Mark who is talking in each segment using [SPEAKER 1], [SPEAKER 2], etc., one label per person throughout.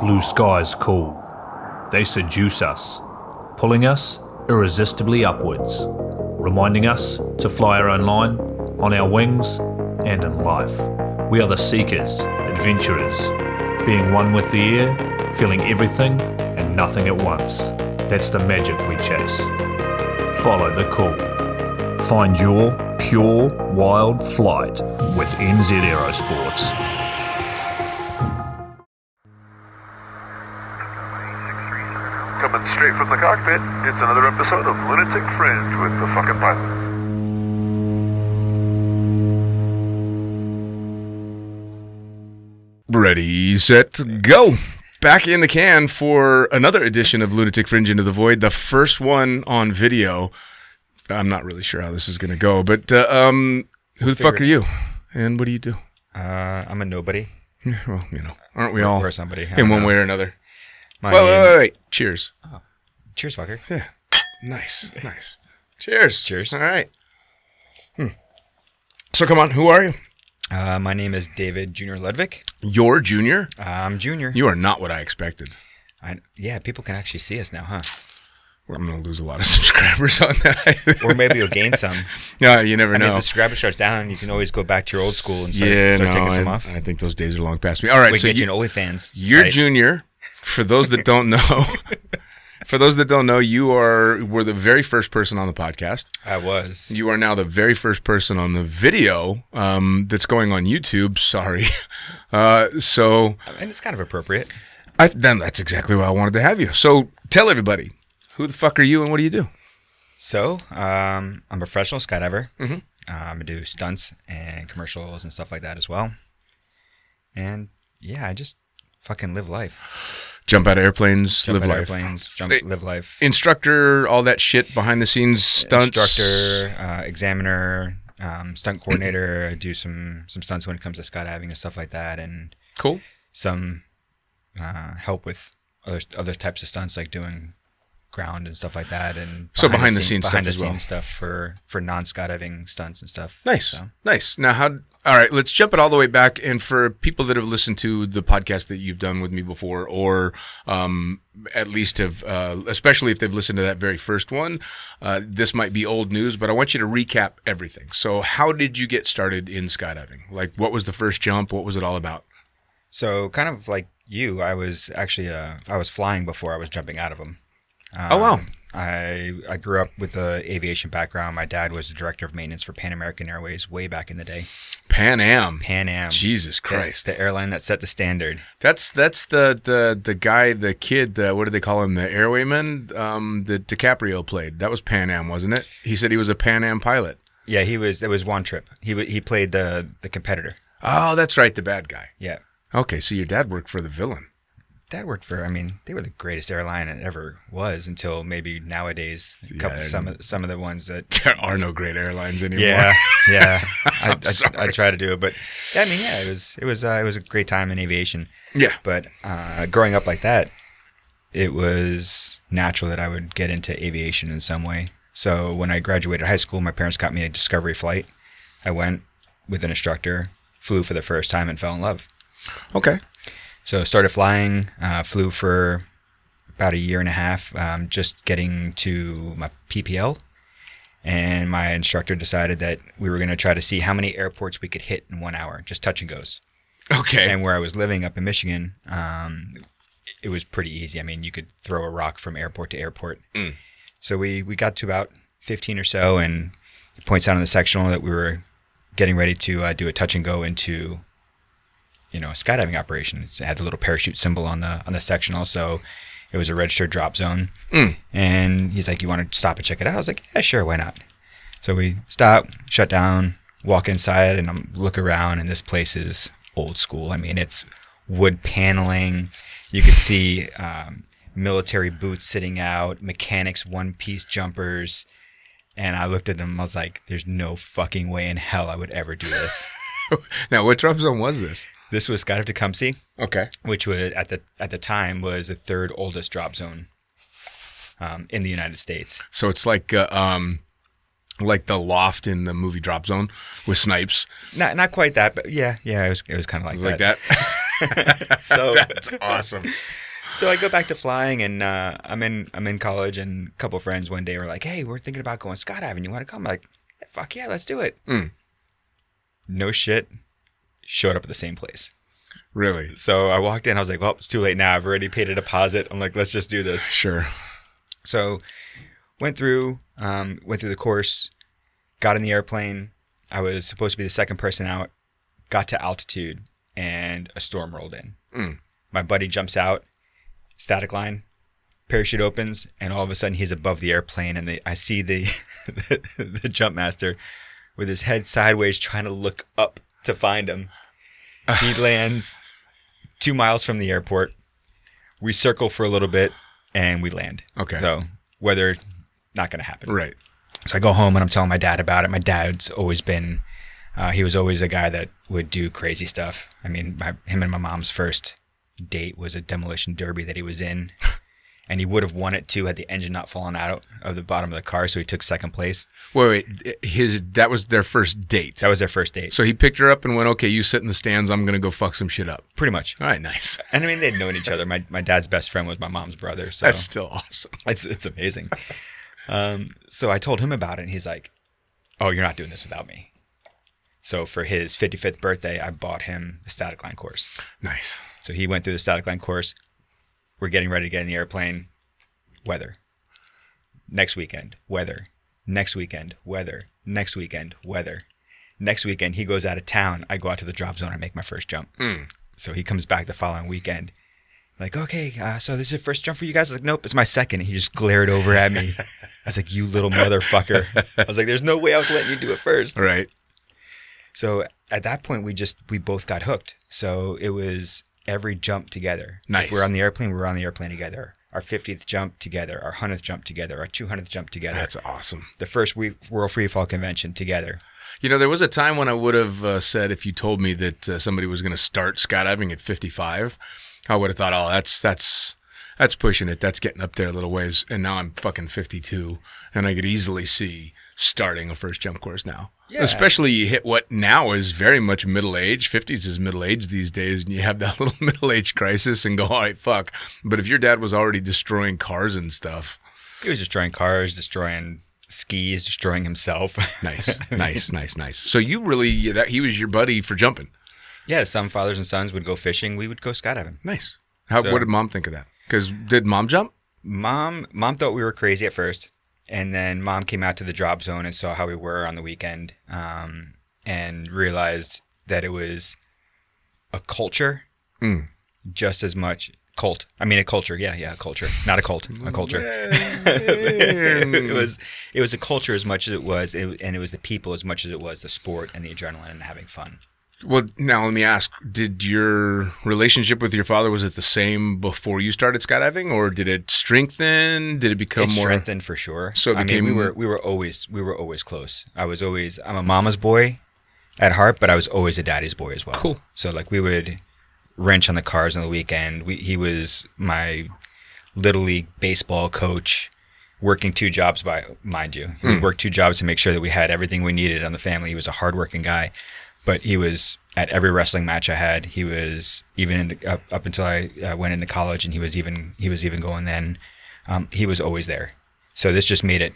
[SPEAKER 1] Blue skies call. They seduce us, pulling us irresistibly upwards, reminding us to fly our own line, on our wings, and in life. We are the seekers, adventurers, being one with the air, feeling everything and nothing at once. That's the magic we chase. Follow the call. Find your pure wild flight with NZ Aerosports.
[SPEAKER 2] Coming straight from the cockpit, it's another episode of Lunatic Fringe with the fucking pilot.
[SPEAKER 3] Ready, set, go. Back in the can for another edition of Lunatic Fringe Into the Void, the first one on video. I'm not really sure how this is going to go, but uh, um, who the fuck are you? And what do you do?
[SPEAKER 4] Uh, I'm a nobody.
[SPEAKER 3] Yeah, Well, you know, aren't we all
[SPEAKER 4] Or somebody.
[SPEAKER 3] In one
[SPEAKER 4] know.
[SPEAKER 3] way or another?
[SPEAKER 4] My
[SPEAKER 3] Wait, wait,
[SPEAKER 4] name-
[SPEAKER 3] wait, wait. Cheers.
[SPEAKER 4] Cheers, fucker.
[SPEAKER 3] Yeah. Nice, nice. Cheers.
[SPEAKER 4] Cheers.
[SPEAKER 3] All right. Hmm. So come on, who are you?
[SPEAKER 4] Uh, my name is David Junior Ludwig.
[SPEAKER 3] You're Junior.
[SPEAKER 4] I'm Junior.
[SPEAKER 3] You are not what I expected.
[SPEAKER 4] I, yeah, people can actually see us now, huh?
[SPEAKER 3] I'm going to lose a lot of subscribers on that.
[SPEAKER 4] Or maybe you'll gain some.
[SPEAKER 3] no, you never
[SPEAKER 4] I mean,
[SPEAKER 3] know.
[SPEAKER 4] if the subscriber starts down, you can always go back to your old school and start,
[SPEAKER 3] yeah,
[SPEAKER 4] start
[SPEAKER 3] no,
[SPEAKER 4] taking some
[SPEAKER 3] I,
[SPEAKER 4] off.
[SPEAKER 3] I think those days are long past me. All right,
[SPEAKER 4] we
[SPEAKER 3] so
[SPEAKER 4] get you
[SPEAKER 3] you,
[SPEAKER 4] an OnlyFans.
[SPEAKER 3] you're
[SPEAKER 4] site.
[SPEAKER 3] Junior. For those that don't know, for those that don't know, you are were the very first person on the podcast.
[SPEAKER 4] I was.
[SPEAKER 3] You are now the very first person on the video um, that's going on YouTube. Sorry. Uh, so
[SPEAKER 4] and it's kind of appropriate.
[SPEAKER 3] I, then that's exactly why I wanted to have you. So tell everybody who the fuck are you and what do you do?
[SPEAKER 4] So, um, I'm a professional skydiver.
[SPEAKER 3] Mhm.
[SPEAKER 4] Um, I do stunts and commercials and stuff like that as well. And yeah, I just fucking live life.
[SPEAKER 3] Jump out of airplanes,
[SPEAKER 4] Jump
[SPEAKER 3] live
[SPEAKER 4] out
[SPEAKER 3] life.
[SPEAKER 4] airplanes, jump, live life.
[SPEAKER 3] Instructor, all that shit behind the scenes stunts.
[SPEAKER 4] instructor, uh, examiner, um, stunt coordinator. I do some some stunts when it comes to skydiving and stuff like that, and
[SPEAKER 3] Cool.
[SPEAKER 4] some uh, help with other other types of stunts like doing ground and stuff like that, and
[SPEAKER 3] So behind the
[SPEAKER 4] scene-
[SPEAKER 3] scenes
[SPEAKER 4] behind
[SPEAKER 3] stuff
[SPEAKER 4] the
[SPEAKER 3] well.
[SPEAKER 4] scenes stuff for for non skydiving stunts and stuff.
[SPEAKER 3] Nice,
[SPEAKER 4] So,
[SPEAKER 3] nice. Now, how? All right, let's jump it all the way back. And for people that have listened to the podcast that you've done with me before, or um, at least have, uh, especially if they've listened to that very first one, uh, this might be old news. But I want you to recap everything. So, how did you get started in skydiving? Like, what was the first jump? What was it all about?
[SPEAKER 4] so kind of like you, I was actually uh, I was flying before I was jumping out of them.
[SPEAKER 3] Oh, wow.
[SPEAKER 4] I I grew up with a aviation background. My dad was the director of maintenance for Pan American Airways way back in the day.
[SPEAKER 3] Pan Am.
[SPEAKER 4] Pan Am.
[SPEAKER 3] Jesus Christ.
[SPEAKER 4] The, airline that set the standard.
[SPEAKER 3] That's that's the the the guy, the kid, the, what do they call him, the airwayman, um, that DiCaprio played. That was Pan Am, wasn't it? He said he was a Pan Am pilot.
[SPEAKER 4] Yeah, he was. It was one trip. He he played the the competitor.
[SPEAKER 3] Oh, that's right, the bad guy.
[SPEAKER 4] Yeah,
[SPEAKER 3] Okay, so your dad worked for the villain.
[SPEAKER 4] That worked for. I mean, they were the greatest airline it ever was until maybe nowadays. A couple
[SPEAKER 3] Yeah,
[SPEAKER 4] some of some of the ones that.
[SPEAKER 3] There are no great airlines anymore.
[SPEAKER 4] Yeah, yeah. I, I, I try to do it, but yeah, I mean, yeah, it was it was uh, it was a great time in aviation.
[SPEAKER 3] Yeah.
[SPEAKER 4] But uh, growing up like that, it was natural that I would get into aviation in some way. So when I graduated high school, my parents got me a discovery flight. I went with an instructor, flew for the first time, and fell in love.
[SPEAKER 3] Okay.
[SPEAKER 4] So started flying, uh, flew for about a year and a half, um, just getting to my PPL. And my instructor decided that we were going to try to see how many airports we could hit in one hour, just touch and goes.
[SPEAKER 3] Okay.
[SPEAKER 4] And where I was living up in Michigan, um, it was pretty easy. I mean, you could throw a rock from airport to airport.
[SPEAKER 3] Mm.
[SPEAKER 4] So we, we got to about 15 or so, and he points out on the sectional that we were getting ready to uh, do a touch and go into, you know, a skydiving operation. It had the little parachute symbol on the on the sectional, so it was a registered drop zone.
[SPEAKER 3] Mm.
[SPEAKER 4] And he's like, "You want to stop and check it out?" I was like, "Yeah, sure, why not?" So we stop, shut down, walk inside, and I'm look around, and this place is old school. I mean, it's wood paneling. You could see um, military boots sitting out, mechanics one piece jumpers. And I looked at them. I was like, "There's no fucking way in hell I would ever do this."
[SPEAKER 3] now, what drop zone was this?
[SPEAKER 4] This was Skydive Tecumseh,
[SPEAKER 3] Okay.
[SPEAKER 4] which was at the at the time was the third oldest drop zone um, in the United States.
[SPEAKER 3] So it's like uh, um, like the loft in the movie Drop Zone with Snipes.
[SPEAKER 4] Not not quite that, but yeah, yeah, it was it was kind of like
[SPEAKER 3] like
[SPEAKER 4] that.
[SPEAKER 3] that.
[SPEAKER 4] So
[SPEAKER 3] That's awesome.
[SPEAKER 4] so I go back to flying, and uh, I'm in I'm in college, and a couple friends one day were like, "Hey, we're thinking about going skydiving. You want to come?" I'm like, "Fuck yeah, let's do it."
[SPEAKER 3] Mm.
[SPEAKER 4] No shit. Showed up at the same place.
[SPEAKER 3] Really?
[SPEAKER 4] So I walked in. I was like, "Well, it's too late now. I've already paid a deposit." I'm like, "Let's just do this."
[SPEAKER 3] Sure.
[SPEAKER 4] So went through um, went through the course, got in the airplane. I was supposed to be the second person out. Got to altitude, and a storm rolled in.
[SPEAKER 3] Mm.
[SPEAKER 4] My buddy jumps out, static line, parachute opens, and all of a sudden he's above the airplane, and the, I see the, the the jump master with his head sideways, trying to look up to find him. he lands two miles from the airport. We circle for a little bit, and we land.
[SPEAKER 3] Okay.
[SPEAKER 4] So weather not going to happen.
[SPEAKER 3] Right.
[SPEAKER 4] So I go home and I'm telling my dad about it. My dad's always been, uh, he was always a guy that would do crazy stuff. I mean, my, him and my mom's first date was a demolition derby that he was in. And he would have won it too had the engine not fallen out of the bottom of the car. So he took second place.
[SPEAKER 3] Wait, wait. His that was their first date.
[SPEAKER 4] That was their first date.
[SPEAKER 3] So he picked her up and went, "Okay, you sit in the stands. I'm gonna go fuck some shit up."
[SPEAKER 4] Pretty much.
[SPEAKER 3] All right, nice.
[SPEAKER 4] And I mean, they'd known each other. My, my dad's best friend was my mom's brother. So
[SPEAKER 3] That's still awesome.
[SPEAKER 4] It's it's amazing. um, so I told him about it, and he's like, "Oh, you're not doing this without me." So for his 55th birthday, I bought him the static line course.
[SPEAKER 3] Nice.
[SPEAKER 4] So he went through the static line course. We're getting ready to get in the airplane. Weather. Next weekend, weather. Next weekend, weather. Next weekend, weather. Next weekend, he goes out of town. I go out to the drop zone and make my first jump. So he comes back the following weekend. Like, okay, uh, so this is your first jump for you guys? I was like, nope, it's my second. And he just glared over at me. I was like, you little motherfucker. I was like, there's no way I was letting you do it first.
[SPEAKER 3] Right.
[SPEAKER 4] So at that point, we just we both got hooked. So it was every jump together.
[SPEAKER 3] Nice.
[SPEAKER 4] If we're on the airplane, we we're on the airplane together. Our 50th jump together. Our 100th jump together. Our 200th jump together.
[SPEAKER 3] That's awesome.
[SPEAKER 4] the first we, World Free Fall Convention together.
[SPEAKER 3] You know, there was a time when I would have uh, said if you told me that uh, somebody was going to start skydiving at 55, I would have thought, "Oh, that's that's that's pushing it. That's getting up there a little ways." And now I'm fucking 52, and I could easily see starting a first jump course now.
[SPEAKER 4] Yeah.
[SPEAKER 3] Especially you hit what now is very much middle age. 50s is middle age these days, and you have that little middle age crisis and go, "All right, fuck." But if your dad was already destroying cars and stuff,
[SPEAKER 4] He was destroying cars, destroying skis, destroying himself.
[SPEAKER 3] nice, nice, nice, nice. So you really that he was your buddy for jumping.
[SPEAKER 4] yeah, some fathers and sons would go fishing. We would go skydiving.
[SPEAKER 3] Nice. How,
[SPEAKER 4] So-
[SPEAKER 3] what did mom think of that? Because did mom jump?
[SPEAKER 4] Mom, mom thought we were crazy at first, and then mom came out to the drop zone and saw how we were on the weekend, um, and realized that it was a culture,
[SPEAKER 3] Mm.
[SPEAKER 4] just as much cult. I mean, a culture. Yeah, yeah, a culture, not a cult, a culture. It was it was a culture as much as it was, it, and it was the people as much as it was the sport and the adrenaline and having fun.
[SPEAKER 3] Well, now let me ask: Did your relationship with your father was it the same before you started skydiving, or did it strengthen? Did it become
[SPEAKER 4] It
[SPEAKER 3] more?
[SPEAKER 4] strengthened for sure.
[SPEAKER 3] So
[SPEAKER 4] I mean, we were we were always we were always close. I was always I'm a mama's boy at heart, but I was always a daddy's boy as well.
[SPEAKER 3] Cool.
[SPEAKER 4] So like we would wrench on the cars on the weekend. We, he was my little league baseball coach, working two jobs by mind you. He would hmm. work two jobs to make sure that we had everything we needed on the family. He was a hardworking guy, but he was at every wrestling match I had. He was even in, up, up until I uh, went into college, and he was even he was even going then. Um, he was always there. So this just made it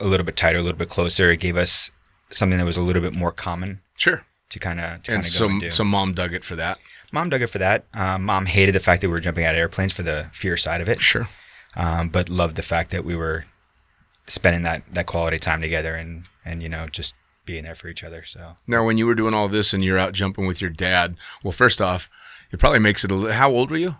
[SPEAKER 4] a little bit tighter, a little bit closer. It gave us something that was a little bit more common
[SPEAKER 3] Sure.
[SPEAKER 4] to kind of to
[SPEAKER 3] And
[SPEAKER 4] kind of
[SPEAKER 3] so,
[SPEAKER 4] go and do.
[SPEAKER 3] so mom dug it for that.
[SPEAKER 4] Mom dug it for that. Um, Mom hated the fact that we were jumping out of airplanes for the fear side of it,
[SPEAKER 3] Sure.
[SPEAKER 4] um, but loved the fact that we were spending that, that quality time together and, and you know just being there for each other. So
[SPEAKER 3] Now, when you were doing all this and you're out jumping with your dad, well, first off, it probably makes it a. li- How old were you?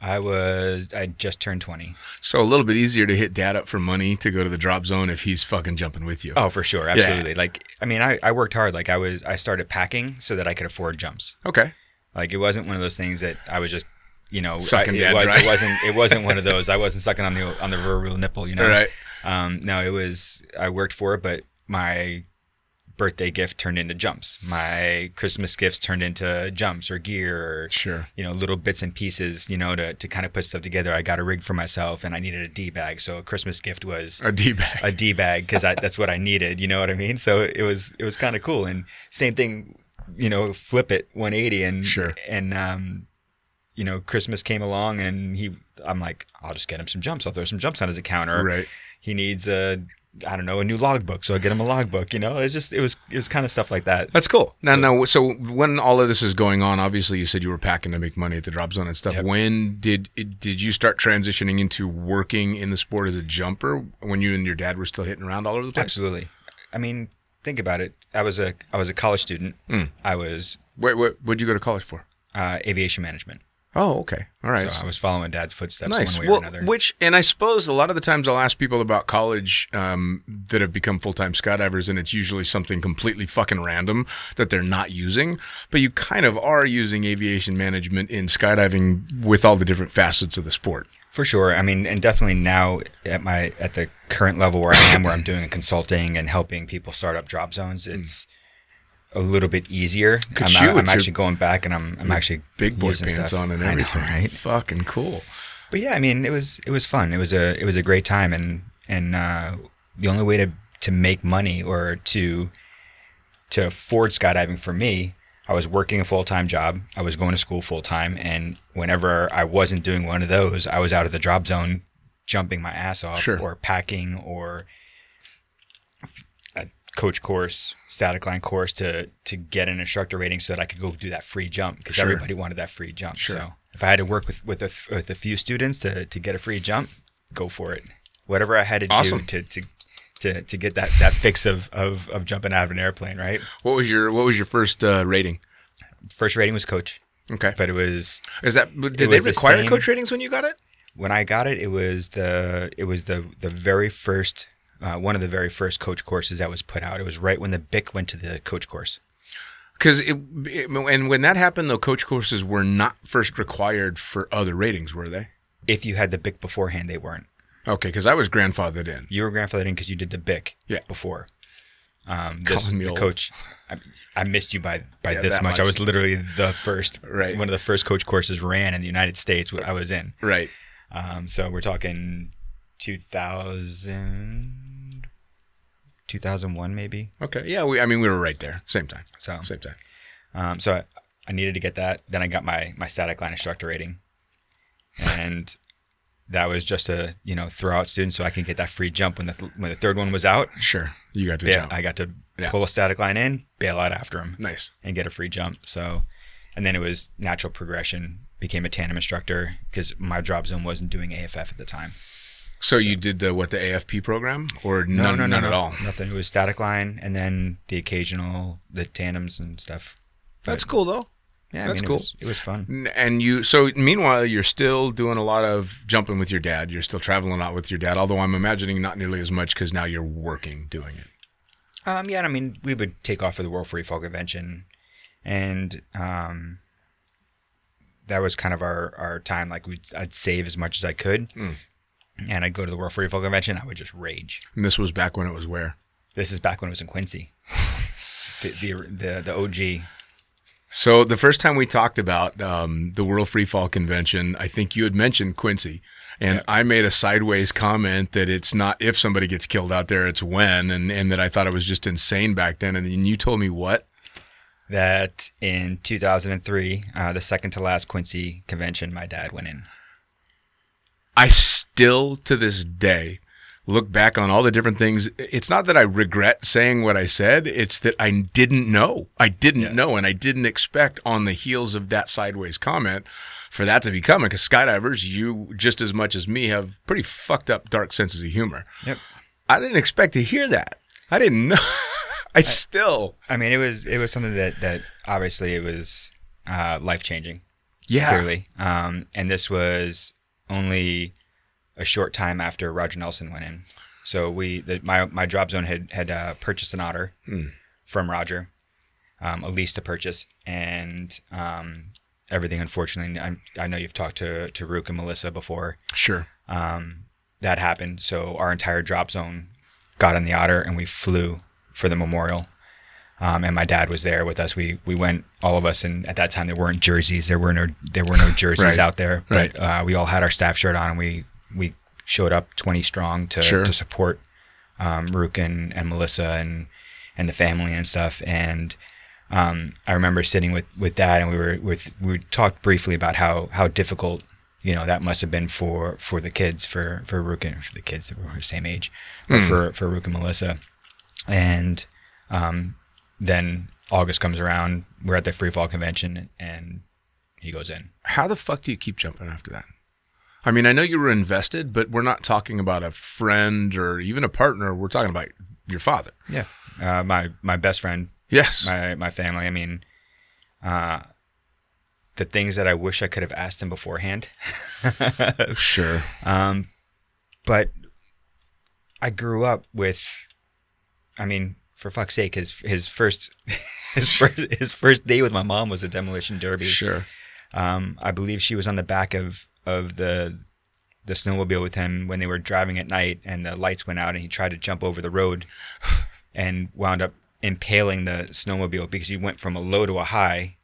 [SPEAKER 4] I was I just turned twenty.
[SPEAKER 3] So a little bit easier to hit dad up for money to go to the drop zone if he's fucking jumping with you.
[SPEAKER 4] Oh, for sure, absolutely. Like I mean, I, I worked hard. Like I was I started packing so that I could afford jumps.
[SPEAKER 3] Okay.
[SPEAKER 4] Like it wasn't one of those things that I was just you know
[SPEAKER 3] Sucking
[SPEAKER 4] I,
[SPEAKER 3] dad
[SPEAKER 4] it, was, it wasn't it wasn't one of those. I wasn't sucking on the on the real nipple. You know.
[SPEAKER 3] Right.
[SPEAKER 4] Um, no, it was I worked for it, but my birthday gift turned into jumps. My Christmas gifts turned into jumps or gear or
[SPEAKER 3] Sure.
[SPEAKER 4] you know, little bits and pieces, you know, to, to kind of put stuff together. I got a rig for myself and I needed a D bag. So a Christmas gift was
[SPEAKER 3] A D bag.
[SPEAKER 4] a D bag because that's what I needed. You know what I mean? So it was it was kind of cool. And same thing, you know, flip it 180 and
[SPEAKER 3] Sure.
[SPEAKER 4] And um, you know, Christmas came along and he, I'm like, I'll just get him some jumps. I'll throw some jumps on his account. Or
[SPEAKER 3] Right.
[SPEAKER 4] he needs a, I don't know, a new logbook, so I get him a logbook. You know, it's just it was it was kind of stuff like that.
[SPEAKER 3] That's cool. Now, now, so when all of this is going on, obviously you said you were packing to make money at the drop zone and stuff.
[SPEAKER 4] Yep.
[SPEAKER 3] When did did you start transitioning into working in the sport as a jumper? When you and your dad were still hitting around all over the place?
[SPEAKER 4] Absolutely. I mean, think about it. I was a I was a college student.
[SPEAKER 3] Hmm.
[SPEAKER 4] I was
[SPEAKER 3] Wait, what would you go to college for?
[SPEAKER 4] uh, aviation management.
[SPEAKER 3] Oh, okay, all right.
[SPEAKER 4] So I was following dad's footsteps
[SPEAKER 3] Nice.
[SPEAKER 4] one way
[SPEAKER 3] Well,
[SPEAKER 4] or another.
[SPEAKER 3] which, and I suppose a lot of the times I'll ask people about college um, that have become full time skydivers, and it's usually something completely fucking random that they're not using. But you kind of are using aviation management in skydiving with all the different facets of the sport.
[SPEAKER 4] For sure. I mean, and definitely now at my at the current level where I am, where I'm doing consulting and helping people start up drop zones, it's a little bit easier.
[SPEAKER 3] Could
[SPEAKER 4] I'm,
[SPEAKER 3] shoot
[SPEAKER 4] I'm actually going back and I'm I'm actually
[SPEAKER 3] Big boy pants
[SPEAKER 4] stuff.
[SPEAKER 3] on and
[SPEAKER 4] I know,
[SPEAKER 3] everything.
[SPEAKER 4] right?
[SPEAKER 3] Fucking cool.
[SPEAKER 4] But yeah, I mean, it was it was fun. It was a it was a great time, and and uh, the only way to to make money or to to afford skydiving for me, I was working a full time job. I was going to school full time, and whenever I wasn't doing one of those, I was out of the drop zone, jumping my ass off,
[SPEAKER 3] Sure.
[SPEAKER 4] or packing, or coach course, static line course to to get an instructor rating so that I could go do that free jump because
[SPEAKER 3] Sure.
[SPEAKER 4] everybody wanted that free jump.
[SPEAKER 3] Sure.
[SPEAKER 4] So if I had to work with with a, with a few students to to get a free jump, go for it. Whatever I had to
[SPEAKER 3] Awesome.
[SPEAKER 4] do to to to, to get that, that fix of, of, of jumping out of an airplane, right?
[SPEAKER 3] What was your What was your first uh, rating?
[SPEAKER 4] First rating was coach,
[SPEAKER 3] Okay.
[SPEAKER 4] but it was
[SPEAKER 3] Is that did they
[SPEAKER 4] the
[SPEAKER 3] require
[SPEAKER 4] same-
[SPEAKER 3] coach ratings when you got it?
[SPEAKER 4] when I got it, it was the it was the the very first uh, one of the very first coach courses that was put out. It was right when the BIC went to the coach course.
[SPEAKER 3] Because it, it, and when that happened, though, coach courses were not first required for other ratings, were they?
[SPEAKER 4] If you had the BIC beforehand, they weren't.
[SPEAKER 3] Okay, because I was grandfathered in.
[SPEAKER 4] You were grandfathered in because you did the BIC
[SPEAKER 3] Yeah.
[SPEAKER 4] before. Um, this, the
[SPEAKER 3] old.
[SPEAKER 4] coach, I, I missed you by by
[SPEAKER 3] Yeah,
[SPEAKER 4] this
[SPEAKER 3] that
[SPEAKER 4] much. I was literally the first,
[SPEAKER 3] Right.
[SPEAKER 4] One of the first coach courses ran in the United States. I was in.
[SPEAKER 3] Right.
[SPEAKER 4] Um, so we're talking 2000, 2001 maybe.
[SPEAKER 3] Okay. Yeah. We. I mean, we were right there. Same time.
[SPEAKER 4] So
[SPEAKER 3] Same time.
[SPEAKER 4] Um, so I, I needed to get that. Then I got my my static line instructor rating, and that was just to you know throw out students so I can get that free jump when the th- when the third one was out.
[SPEAKER 3] Sure. You got to jump.
[SPEAKER 4] I got to
[SPEAKER 3] Yeah.
[SPEAKER 4] pull a static line in, bail out after him,
[SPEAKER 3] nice.
[SPEAKER 4] and get a free jump. So, and then it was natural progression. Became a tandem instructor because my drop zone wasn't doing AFF at the time.
[SPEAKER 3] So, you did the what the AFF program or none,
[SPEAKER 4] no, no,
[SPEAKER 3] none
[SPEAKER 4] no,
[SPEAKER 3] at all?
[SPEAKER 4] Nothing. It was static line, and then the occasional the tandems and stuff.
[SPEAKER 3] That's cool though.
[SPEAKER 4] Yeah, I
[SPEAKER 3] That's
[SPEAKER 4] mean,
[SPEAKER 3] cool.
[SPEAKER 4] It was, it was fun.
[SPEAKER 3] And you, so meanwhile, you're still doing a lot of jumping with your dad. You're still traveling a lot with your dad, although I'm imagining not nearly as much because now you're working doing it.
[SPEAKER 4] Um, yeah, I mean, we would take off for the World Free Fall Convention, and um, that was kind of our, our time. Like, we'd, I'd save as much as I could,
[SPEAKER 3] Mm.
[SPEAKER 4] And I'd go to the World Free Fall Convention. I would just rage.
[SPEAKER 3] And this was back when it was where?
[SPEAKER 4] This is back when it was in Quincy, the, the the the OG.
[SPEAKER 3] So the first time we talked about um, the World Free Fall Convention, I think you had mentioned Quincy, and I made a sideways comment that it's not if somebody gets killed out there, it's when, and, and that I thought it was just insane back then. And then you told me what?
[SPEAKER 4] That in 2003, uh, the second to last Quincy convention, my dad went in.
[SPEAKER 3] I still to this day look back on all the different things. It's not that I regret saying what I said, it's that I didn't know. I didn't
[SPEAKER 4] Yeah.
[SPEAKER 3] know, and I didn't expect on the heels of that sideways comment for that to be coming. Because skydivers, you just as much as me have pretty fucked up, dark senses of humor.
[SPEAKER 4] Yep.
[SPEAKER 3] I didn't expect to hear that. I didn't know. I still,
[SPEAKER 4] I mean, it was it was something that that obviously it was uh, life changing.
[SPEAKER 3] yeah,
[SPEAKER 4] clearly. Um, and this was only a short time after Roger Nelson went in. So we, the, my my drop zone had had uh, purchased an otter
[SPEAKER 3] Hmm.
[SPEAKER 4] from Roger, um, a lease to purchase, and um, everything. Unfortunately, I, I know you've talked to to Rook and Melissa before.
[SPEAKER 3] sure.
[SPEAKER 4] Um, that happened. So our entire drop zone got on the otter, and we flew for the memorial. Um, and my dad was there with us. We we went all of us, and at that time there weren't jerseys. There were no there were no jerseys
[SPEAKER 3] Right.
[SPEAKER 4] out there. But
[SPEAKER 3] Right.
[SPEAKER 4] uh, we all had our staff shirt on, and we we showed up twenty strong to
[SPEAKER 3] Sure.
[SPEAKER 4] to support um, Rook and, and Melissa and and the family and stuff. And um, I remember sitting with, with dad, and we were with we talked briefly about how how difficult you know that must have been for for the kids for for Rook and for the kids that were the same age, but for for Rook and Melissa. And um, then August comes around. We're at the free fall convention, and he goes in.
[SPEAKER 3] How the fuck do you keep jumping after that? I mean, I know you were invested, but we're not talking about a friend or even a partner. We're talking about your father.
[SPEAKER 4] Yeah, uh, my my best friend
[SPEAKER 3] Yes.
[SPEAKER 4] my my family. I mean, uh, the things that I wish I could have asked him beforehand.
[SPEAKER 3] Sure.
[SPEAKER 4] Um, but I grew up with, I mean, for fuck's sake, his his first his first his first day with my mom was a demolition derby.
[SPEAKER 3] Sure.
[SPEAKER 4] Um, I believe she was on the back of of the the snowmobile with him when they were driving at night, and the lights went out, and he tried to jump over the road, and wound up impaling the snowmobile because he went from a low to a high,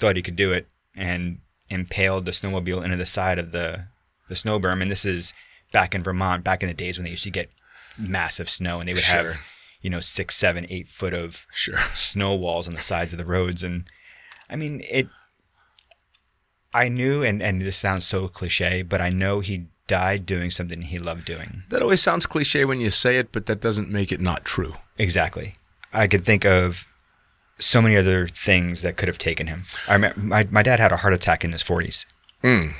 [SPEAKER 4] thought he could do it, and impaled the snowmobile into the side of the the snow berm. And this is back in Vermont, back in the days when they used to get massive snow, and they would
[SPEAKER 3] Sure.
[SPEAKER 4] have you know six, seven, eight foot of
[SPEAKER 3] Sure.
[SPEAKER 4] snow walls on the sides of the roads and i mean it i knew and and this sounds so cliche but i know he died doing something he loved doing
[SPEAKER 3] That always sounds cliche when you say it, but that doesn't make it not true.
[SPEAKER 4] exactly i could think of so many other things that could have taken him i remember my, my dad had a heart attack in his 40s
[SPEAKER 3] Mm.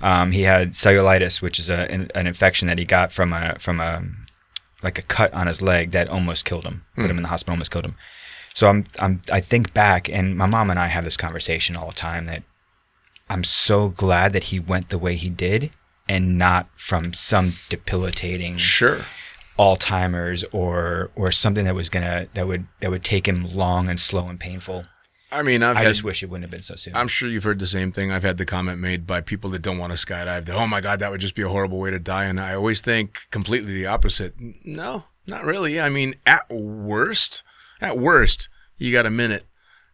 [SPEAKER 4] um, he had cellulitis which is a, an, an infection that he got from a from a like a cut on his leg that almost killed him put him hmm. in the hospital almost killed him. So I'm, I'm i think back and my mom and i have this conversation all the time that i'm so glad that he went the way he did and not from some debilitating
[SPEAKER 3] Sure.
[SPEAKER 4] alzheimer's or or something that was gonna that would that would take him long and slow and painful
[SPEAKER 3] I mean, I've
[SPEAKER 4] i
[SPEAKER 3] had,
[SPEAKER 4] just wish it wouldn't have been so soon
[SPEAKER 3] I'm sure you've heard the same thing. I've had the comment made by people that don't want to skydive that, oh my God, that would just be a horrible way to die. And I always think completely the opposite. No, not really. I mean, at worst, at worst, you got a minute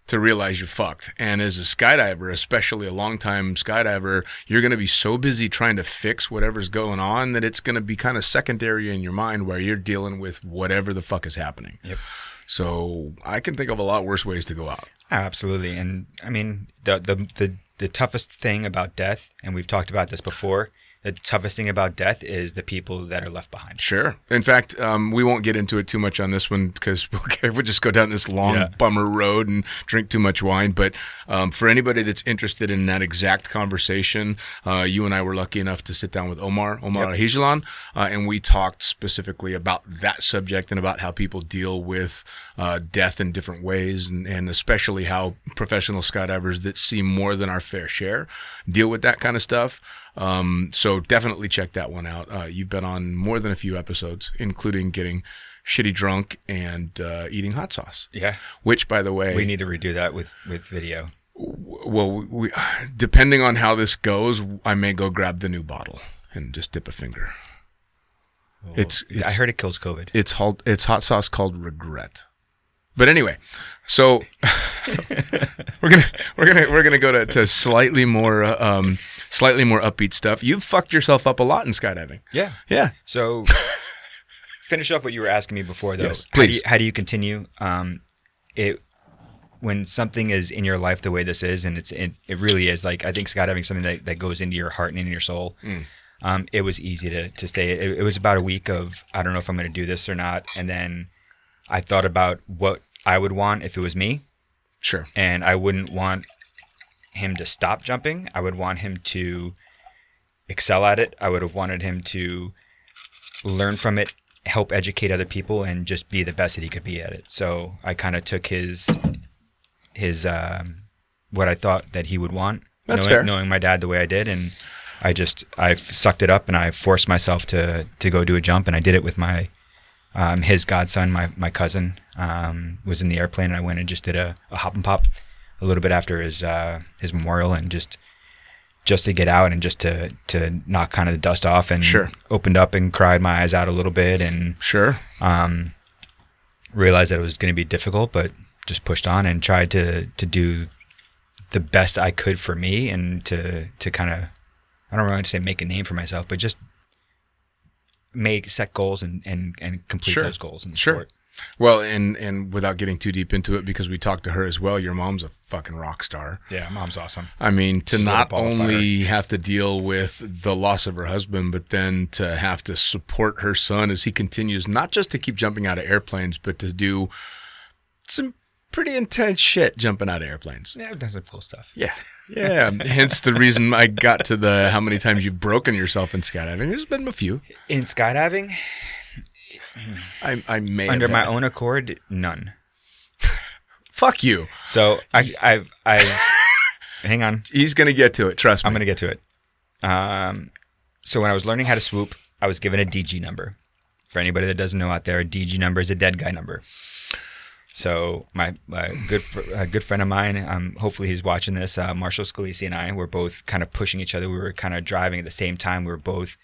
[SPEAKER 3] to realize you're fucked. And as a skydiver, especially a longtime skydiver, you're going to be so busy trying to fix whatever's going on that it's going to be kind of secondary in your mind where you're dealing with whatever the fuck is happening.
[SPEAKER 4] Yep.
[SPEAKER 3] So I can think of a lot worse ways to go out.
[SPEAKER 4] Oh, absolutely, and I mean the, the the the toughest thing about death, and we've talked about this before. The toughest thing about death is the people that are left behind.
[SPEAKER 3] Sure. In fact, um, we won't get into it too much on this one because we'll, we'll just go down this long
[SPEAKER 4] Yeah.
[SPEAKER 3] bummer road and drink too much wine. But um, for anybody that's interested in that exact conversation, uh, you and I were lucky enough to sit down with Omar, Omar Hijalan, uh, and we talked specifically about that subject and about how people deal with uh, death in different ways, and, and especially how professional skydivers that see more than our fair share deal with that kind of stuff. Um, so definitely check that one out. Uh, you've been on more than a few episodes, including getting shitty drunk and uh, eating hot sauce.
[SPEAKER 4] Yeah,
[SPEAKER 3] Which, by the way,
[SPEAKER 4] we need to redo that with with video.
[SPEAKER 3] well, we, depending on how this goes, I may go grab the new bottle and just dip a finger. It's,
[SPEAKER 4] I heard it kills COVID.
[SPEAKER 3] it's hot it's hot sauce called regret. But anyway, so we're gonna we're gonna we're gonna go to, to slightly more uh, um slightly more upbeat stuff. You've fucked yourself up a lot in skydiving.
[SPEAKER 4] Yeah.
[SPEAKER 3] Yeah.
[SPEAKER 4] So finish off what you were asking me before, though.
[SPEAKER 3] Yes,
[SPEAKER 4] How do
[SPEAKER 3] please.
[SPEAKER 4] you, how do you continue? Um, it when something is in your life the way this is, and it's it, it really is like I think skydiving something that, that goes into your heart and into your soul.
[SPEAKER 3] Mm.
[SPEAKER 4] Um, it was easy to to stay. It, it was about a week of I don't know if I'm going to do this or not, and then I thought about what I would want if it was me,
[SPEAKER 3] Sure.
[SPEAKER 4] and I wouldn't want him to stop jumping. I would want him to excel at it. I would have wanted him to learn from it, help educate other people, and just be the best that he could be at it. So I kind of took his his um, what I thought that he would want,
[SPEAKER 3] That's
[SPEAKER 4] knowing,
[SPEAKER 3] fair.
[SPEAKER 4] knowing my dad the way I did, and I just I sucked it up and I forced myself to to go do a jump, and I did it with my um, his godson, my my cousin, um, was in the airplane, and I went and just did a, a hop and pop a little bit after his uh, his memorial, and just just to get out and just to to knock kind of the dust off, and
[SPEAKER 3] Sure.
[SPEAKER 4] opened up and cried my eyes out a little bit, and
[SPEAKER 3] Sure.
[SPEAKER 4] um, realized that it was going to be difficult, but just pushed on and tried to to do the best I could for me and to to kind of I don't want to say make a name for myself, but just make set goals and and, and complete
[SPEAKER 3] Sure.
[SPEAKER 4] those goals in the
[SPEAKER 3] Sure.
[SPEAKER 4] sport.
[SPEAKER 3] Well, and and without getting too deep into it, because we talked to her as well. Your mom's a fucking rock star.
[SPEAKER 4] Yeah, mom's awesome.
[SPEAKER 3] I mean, to
[SPEAKER 4] She's
[SPEAKER 3] not only have to deal with the loss of her husband, but then to have to support her son as he continues not just to keep jumping out of airplanes, but to do some pretty intense shit jumping out of airplanes.
[SPEAKER 4] Yeah, I've done some cool stuff.
[SPEAKER 3] Yeah. Yeah. Hence the reason I got to the how many times you've broken yourself in skydiving. There's been a few.
[SPEAKER 4] In skydiving,
[SPEAKER 3] I, I may
[SPEAKER 4] under my own accord, none.
[SPEAKER 3] Fuck you.
[SPEAKER 4] So I, I've, I've, hang on.
[SPEAKER 3] He's gonna get to it. Trust me.
[SPEAKER 4] I'm gonna get to it. Um, so when I was learning how to swoop, I was given a DG number. For anybody that doesn't know out there, a DG number is a dead guy number. So my, my good fr- a good friend of mine, um, hopefully he's watching this. Uh, Marshall Scalisi and I were both kind of pushing each other. We were kind of driving at the same time. We were both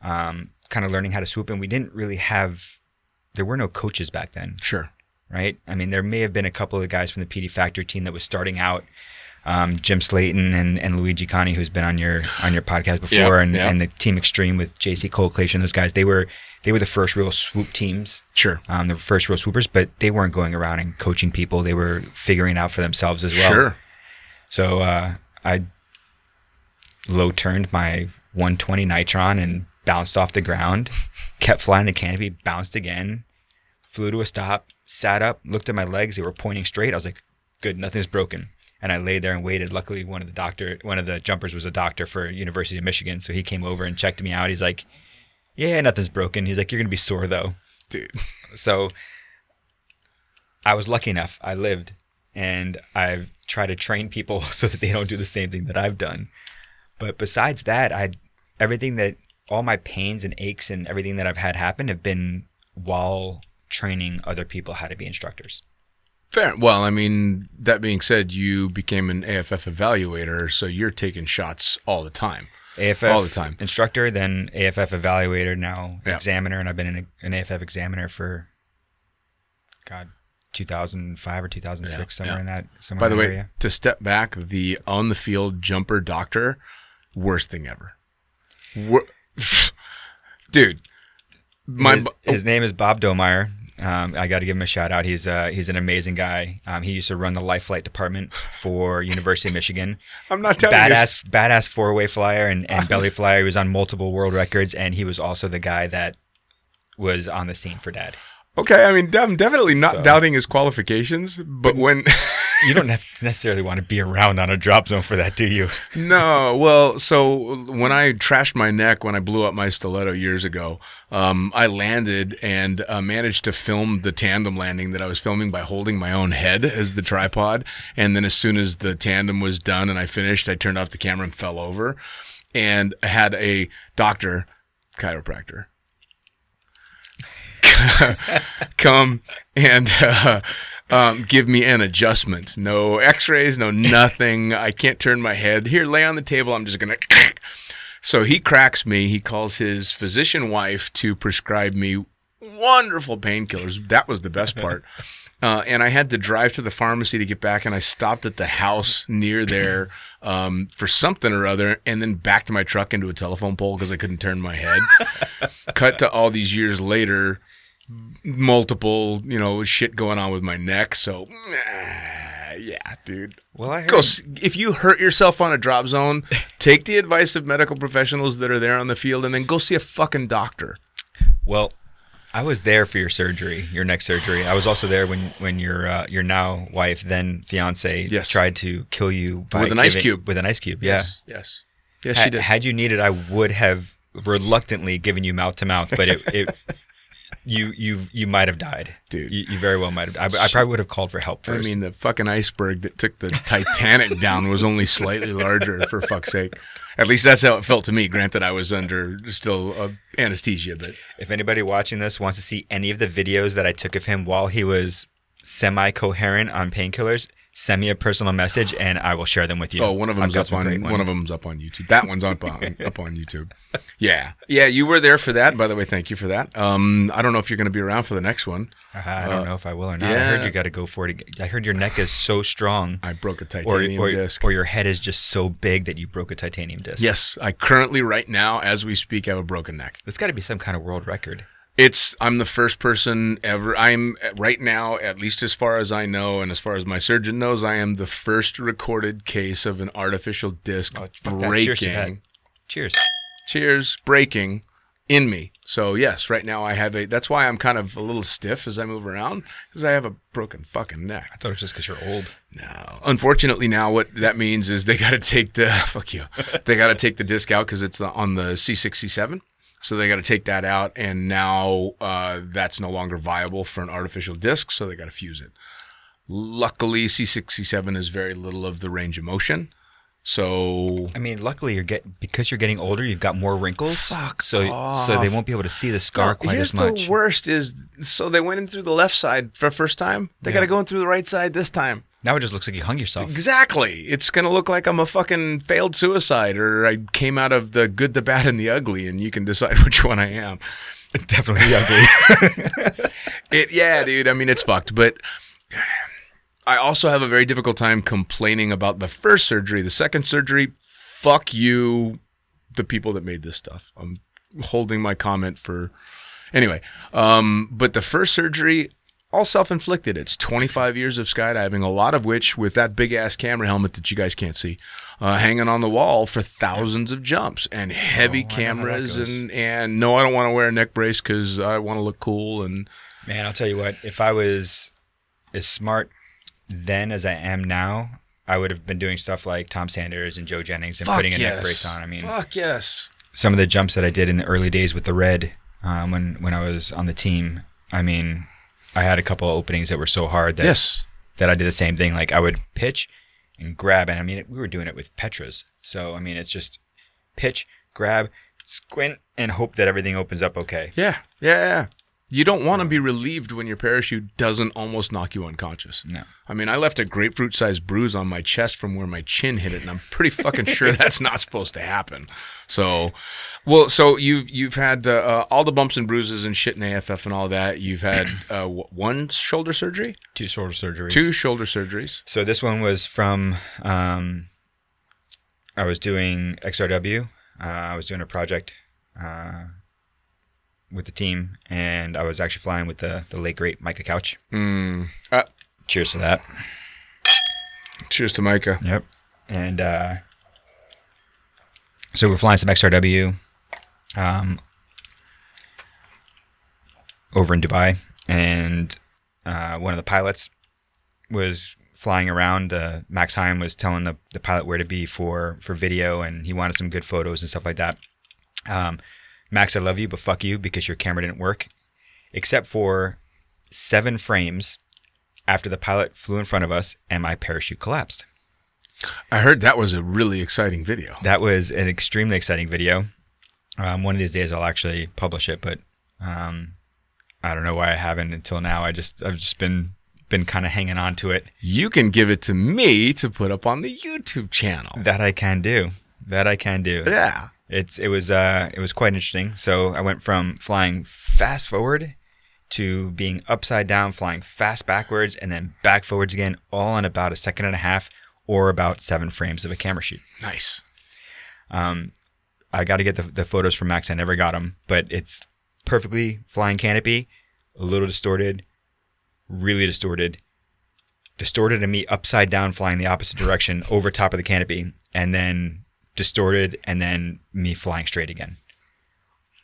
[SPEAKER 4] um, kind of learning how to swoop, and we didn't really have. There were no coaches back then
[SPEAKER 3] Sure.
[SPEAKER 4] right? I mean, there may have been a couple of the guys from the PD Factory team that was starting out, um, Jim Slaton and, and Luigi Cani, who's been on your on your podcast before,
[SPEAKER 3] Yeah,
[SPEAKER 4] and,
[SPEAKER 3] yeah.
[SPEAKER 4] and the Team Extreme with JC Colclasure. Those guys, they were they were the first real swoop teams,
[SPEAKER 3] Sure.
[SPEAKER 4] um, the first real swoopers, but they weren't going around and coaching people. They were figuring out for themselves as well.
[SPEAKER 3] Sure.
[SPEAKER 4] So uh, I low turned my 120 Nitron and bounced off the ground, kept flying the canopy, bounced again, flew to a stop, sat up, looked at my legs. They were pointing straight. I was like, good, nothing's broken. And I laid there and waited. Luckily, one of the doctor, one of the jumpers was a doctor for University of Michigan, so he came over and checked me out. He's like, "Yeah, nothing's broken." He's like, "You're gonna be sore though."
[SPEAKER 3] Dude.
[SPEAKER 4] So I was lucky enough. I lived, and I've tried to train people so that they don't do the same thing that I've done. But besides that, I everything that all my pains and aches and everything that I've had happen have been while training other people how to be instructors.
[SPEAKER 3] Fair. Well, I mean, that being said, you became an AFF evaluator, so you're taking shots all the time.
[SPEAKER 4] AFF
[SPEAKER 3] All the time.
[SPEAKER 4] instructor, then AFF evaluator, now
[SPEAKER 3] Yeah.
[SPEAKER 4] examiner, and I've been an, an AFF examiner for God, 2005 or 2006, somewhere
[SPEAKER 3] yeah.
[SPEAKER 4] in that somewhere
[SPEAKER 3] By the way,
[SPEAKER 4] area.
[SPEAKER 3] to step back, the on the field jumper doctor, worst thing ever. Wor- Dude, my
[SPEAKER 4] his, his name is Bob Domeyer. Um, I got to give him a shout out. He's uh, he's an amazing guy. Um, he used to run the life flight department for University of Michigan.
[SPEAKER 3] I'm not telling you.
[SPEAKER 4] Badass, badass four way flyer and, and belly flyer. He was on multiple world records, and he was also the guy that was on the scene for Dad.
[SPEAKER 3] Okay, I mean, I'm definitely not
[SPEAKER 4] So-
[SPEAKER 3] doubting his qualifications, but when
[SPEAKER 4] You don't have necessarily want to be around on a drop zone for that, do you?
[SPEAKER 3] no, well, so when I trashed my neck when I blew up my stiletto years ago, um, I landed and uh, managed to film the tandem landing that I was filming by holding my own head as the tripod. And then as soon as the tandem was done and I finished, I turned off the camera and fell over, and I had a doctor, chiropractor, come and uh, um, give me an adjustment. No X-rays, no nothing. I can't turn my head. Here, lay on the table. I'm just gonna. So he cracks me. He calls his physician wife to prescribe me wonderful painkillers. That was the best part. Uh, and I had to drive to the pharmacy to get back, and I stopped at the house near there um, for something or other, and then back to my truck into a telephone pole because I couldn't turn my head. Cut to all these years later, multiple, you know, shit going on with my neck. So, ah, yeah, dude.
[SPEAKER 4] Well, I heard
[SPEAKER 3] Go if you hurt yourself on a drop zone, take the advice of medical professionals that are there on the field, and then go see a fucking doctor.
[SPEAKER 4] Well, I was there for your surgery, your neck surgery. I was also there when when your uh, your now wife, then fiance,
[SPEAKER 3] Yes.
[SPEAKER 4] tried to kill you by
[SPEAKER 3] With an ice cube.
[SPEAKER 4] With an ice cube, yeah.
[SPEAKER 3] Yes, yes, yes.
[SPEAKER 4] Ha-
[SPEAKER 3] She did.
[SPEAKER 4] Had you needed, I would have reluctantly given you mouth to mouth, but it, it you you you might have died,
[SPEAKER 3] Dude.
[SPEAKER 4] You, you very well might have. I, I probably would have called for help
[SPEAKER 3] I mean, the fucking iceberg that took the Titanic down was only slightly larger, for fuck's sake. At least that's how it felt to me. Granted, I was under still uh, anesthesia, but
[SPEAKER 4] if anybody watching this wants to see any of the videos that I took of him while he was semi-coherent on painkillers, send me a personal message and I will share them with you.
[SPEAKER 3] Oh, one of them's up on one
[SPEAKER 4] ones.
[SPEAKER 3] of them's up on YouTube. That one's up on up on YouTube. Yeah, yeah. You were there for that, by the way. Thank you for that. Um, I don't know if you're going to be around for the next one.
[SPEAKER 4] I don't know if I will or not. I heard you got to go for it. I heard your neck is so strong,
[SPEAKER 3] I broke a
[SPEAKER 4] or
[SPEAKER 3] titanium
[SPEAKER 4] or,
[SPEAKER 3] disc.
[SPEAKER 4] or your head is just so big that you broke a titanium disc.
[SPEAKER 3] yes, I currently, right now, as we speak, have a broken neck.
[SPEAKER 4] it's got to be some kind of world record.
[SPEAKER 3] It's I'm the first person ever. I'm right now, at least as far as I know, and as far as my surgeon knows, I am the first recorded case of an artificial disc
[SPEAKER 4] Oh,
[SPEAKER 3] breaking.
[SPEAKER 4] Cheers.
[SPEAKER 3] cheers breaking in me so yes right now i have a that's why i'm kind of a little stiff as i move around because i have a broken fucking neck
[SPEAKER 4] I thought it was just because you're old.
[SPEAKER 3] no unfortunately now what that means is they got to take the fuck you they got to take the disc out because it's on the c67 so they got to take that out and now uh, that's no longer viable for an artificial disc so they got to fuse it luckily c67 is very little of the range of motion so
[SPEAKER 4] I mean, luckily you're get because you're getting older. You've got more wrinkles.
[SPEAKER 3] Fuck
[SPEAKER 4] so so they won't be able to see the scar
[SPEAKER 3] Well,
[SPEAKER 4] quite
[SPEAKER 3] here's
[SPEAKER 4] as much.
[SPEAKER 3] the worst is so they went in through the left side for the first time. They got to go in through the right side this time.
[SPEAKER 4] Now it just looks like you hung yourself.
[SPEAKER 3] Exactly. It's gonna look like I'm a fucking failed suicide, or I came out of the good, the bad, and the ugly, and you can decide which one I am.
[SPEAKER 4] Definitely ugly.
[SPEAKER 3] It, yeah, dude. I mean, it's fucked, but. I also have a very difficult time complaining about the first surgery. The second surgery, fuck you, the people that made this stuff. I'm holding my comment for anyway. Um, but the first surgery, all self-inflicted. It's 25 years of skydiving, a lot of which with that big ass camera helmet that you guys can't see, uh, hanging on the wall for thousands of jumps and heavy
[SPEAKER 4] Oh, I know how that
[SPEAKER 3] cameras and and no, I don't want to wear a neck brace because I want to look cool and
[SPEAKER 4] Man, I'll tell you what. If I was as smart then as I am now, I would have been doing stuff like Tom Sanders and Joe Jennings and
[SPEAKER 3] fuck
[SPEAKER 4] putting a
[SPEAKER 3] yes.
[SPEAKER 4] neck brace on. I mean,
[SPEAKER 3] fuck yes.
[SPEAKER 4] some of the jumps that I did in the early days with the red um, when when I was on the team. I mean, I had a couple of openings that were so hard that
[SPEAKER 3] Yes.
[SPEAKER 4] that I did the same thing. Like I would pitch and grab, and I mean, we were doing it with Petras. So I mean, it's just pitch, grab, squint, and hope that everything opens up okay.
[SPEAKER 3] Yeah, yeah, yeah. You don't want to be relieved when your parachute doesn't almost knock you unconscious.
[SPEAKER 4] No.
[SPEAKER 3] I mean, I left a grapefruit-sized bruise on my chest from where my chin hit it, and I'm pretty fucking sure that's not supposed to happen. So, well, so you've you've had uh, uh, all the bumps and bruises and shit in AFF and all that. You've had uh, one shoulder surgery,
[SPEAKER 4] Two shoulder surgeries.
[SPEAKER 3] two shoulder surgeries.
[SPEAKER 4] So this one was from um, I was doing XRW. Uh, I was doing a project uh, with the team, and I was actually flying with the the late great Micah Couch.
[SPEAKER 3] Mm. Uh,
[SPEAKER 4] Cheers to that.
[SPEAKER 3] cheers to Micah.
[SPEAKER 4] Yep. And uh, so we're flying some XRW um, over in Dubai, and uh, one of the pilots was flying around. Uh, Max Haim was telling the, the pilot where to be for, for video, and he wanted some good photos and stuff like that. Um, Max, I love you, but fuck you because your camera didn't work, except for seven frames after the pilot flew in front of us and my parachute collapsed.
[SPEAKER 3] I heard that was a really exciting video.
[SPEAKER 4] That was an extremely exciting video. Um, one of these days I'll actually publish it, but um, I don't know why I haven't until now. I just I've just been been kind of hanging on to it.
[SPEAKER 3] You can give it to me to put up on the YouTube channel.
[SPEAKER 4] That I can do. That I can do.
[SPEAKER 3] Yeah.
[SPEAKER 4] It's it was uh it was quite interesting. So I went from flying fast forward to being upside down, flying fast backwards, and then back forwards again, all in about a second and a half, or about seven frames of a camera shoot.
[SPEAKER 3] Nice.
[SPEAKER 4] Um, I got to get the, the photos from Max. I never got them, but it's perfectly flying canopy, a little distorted, really distorted, distorted, and me upside down flying the opposite direction over top of the canopy, and then distorted, and then me flying straight again.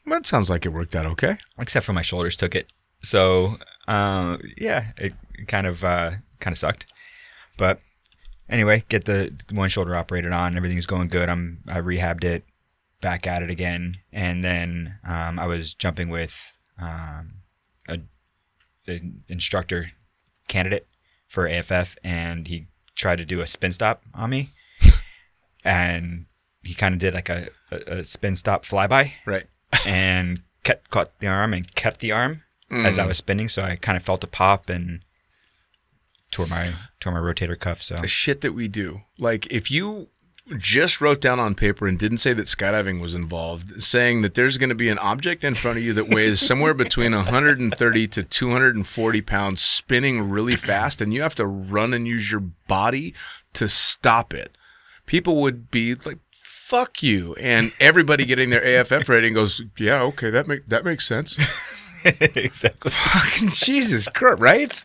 [SPEAKER 3] That sounds like it worked out okay.
[SPEAKER 4] Except for my shoulders took it. So uh, yeah, it kind of uh, kind of sucked. But anyway, get the one shoulder operated on. Everything's going good. I'm I rehabbed it, back at it again, and then um, I was jumping with um, a, an instructor candidate for AFF, and he tried to do a spin stop on me, and he kind of did like a, a, a spin stop flyby
[SPEAKER 3] Right.
[SPEAKER 4] and kept caught the arm and kept the arm as I mm. was spinning. So I kind of felt a pop and tore my tore my rotator cuff. So
[SPEAKER 3] the shit that we do. Like if you just wrote down on paper and didn't say that skydiving was involved, saying that there's going to be an object in front of you that weighs somewhere between 130 to 240 pounds spinning really fast, and you have to run and use your body to stop it, people would be like, "Fuck you!" And everybody getting their AFF rating goes, "Yeah, okay, that make that makes sense."
[SPEAKER 4] exactly.
[SPEAKER 3] Fucking Jesus Christ, right?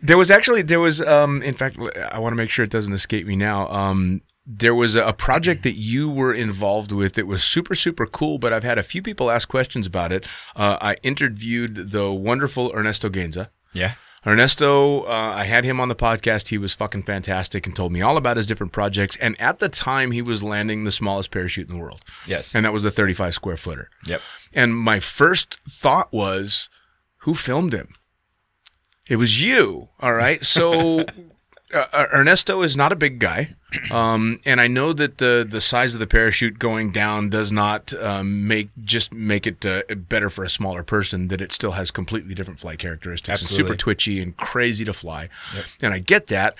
[SPEAKER 3] There was actually there was um in fact I want to make sure it doesn't escape me now. Um there was a project that you were involved with that was super super cool, but I've had a few people ask questions about it. Uh, I interviewed the wonderful Ernesto Gainza.
[SPEAKER 4] Yeah.
[SPEAKER 3] Ernesto, uh, I had him on the podcast. He was fucking fantastic and told me all about his different projects. And at the time, he was landing the smallest parachute in the world.
[SPEAKER 4] Yes.
[SPEAKER 3] And that was a 35 square footer.
[SPEAKER 4] Yep.
[SPEAKER 3] And my first thought was, who filmed him? It was you. All right. So uh, Ernesto is not a big guy. Um, and I know that the the size of the parachute going down does not um, make just make it uh, better for a smaller person. That it still has completely different flight characteristics. It's super twitchy and crazy to fly. And I get that.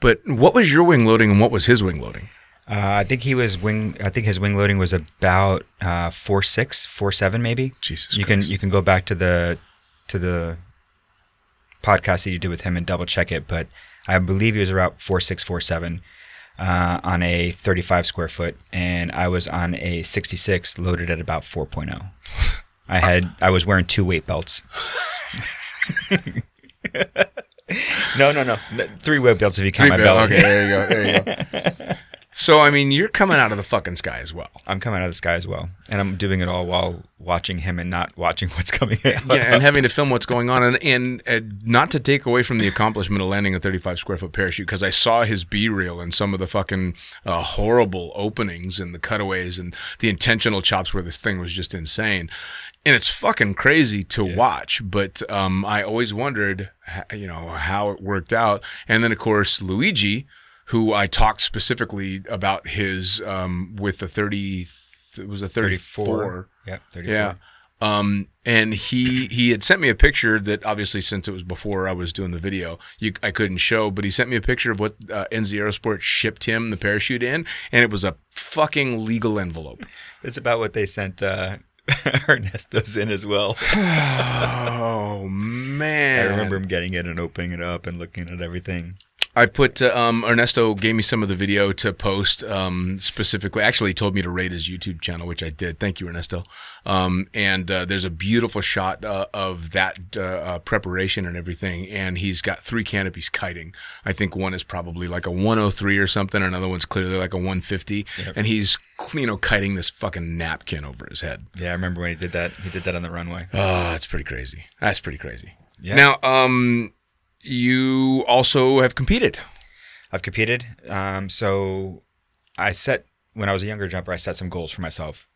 [SPEAKER 3] But what was your wing loading and what was his wing loading?
[SPEAKER 4] Uh, I think he was wing. I think his wing loading was about uh, four six, four seven, maybe.
[SPEAKER 3] Jesus
[SPEAKER 4] you
[SPEAKER 3] Christ.
[SPEAKER 4] can you can go back to the to the podcast that you did with him and double check it, but I believe he was around four six, four seven uh, on a thirty five square foot, and I was on a sixty six, loaded at about four oh. I had I was wearing two weight belts. no, no, no, three weight belts if you count my belt.
[SPEAKER 3] Okay, there you go. There you go. So I mean, you're coming out of the fucking sky as well.
[SPEAKER 4] I'm coming out of the sky as well, and I'm doing it all while watching him and not watching what's coming out.
[SPEAKER 3] yeah, and having to film what's going on, and, and uh, not to take away from the accomplishment of landing a 35 square foot parachute, because I saw his B reel and some of the fucking uh, horrible openings and the cutaways and the intentional chops where this thing was just insane, and it's fucking crazy to watch. But um, I always wondered, you know, how it worked out, and then of course Luigi, who I talked specifically about his um, with the 30. It was a 34.
[SPEAKER 4] Yep, 34.
[SPEAKER 3] Yeah. Um, and he he had sent me a picture that obviously since it was before I was doing the video, you I couldn't show, but he sent me a picture of what uh, NZ Aerosport shipped him the parachute in, and it was a fucking legal envelope.
[SPEAKER 4] It's about what they sent uh, Ernesto's in as well.
[SPEAKER 3] Oh man!
[SPEAKER 4] I remember him getting it and opening it up and looking at everything.
[SPEAKER 3] I put uh, um, Ernesto gave me some of the video to post um, specifically. Actually, he told me to rate his YouTube channel, which I did. Thank you, Ernesto. Um, and uh, there's a beautiful shot uh, of that uh, uh, preparation and everything. And he's got three canopies kiting. I think one is probably like a 103 or something. Another one's clearly like a 150. And he's you know kiting this fucking napkin over his head.
[SPEAKER 4] Yeah, I remember when he did that. He did that on the runway.
[SPEAKER 3] Oh, that's pretty crazy. That's pretty crazy.
[SPEAKER 4] Yeah.
[SPEAKER 3] Now, um, you also have competed.
[SPEAKER 4] I've competed. Um, so I set when I was a younger jumper. I set some goals for myself.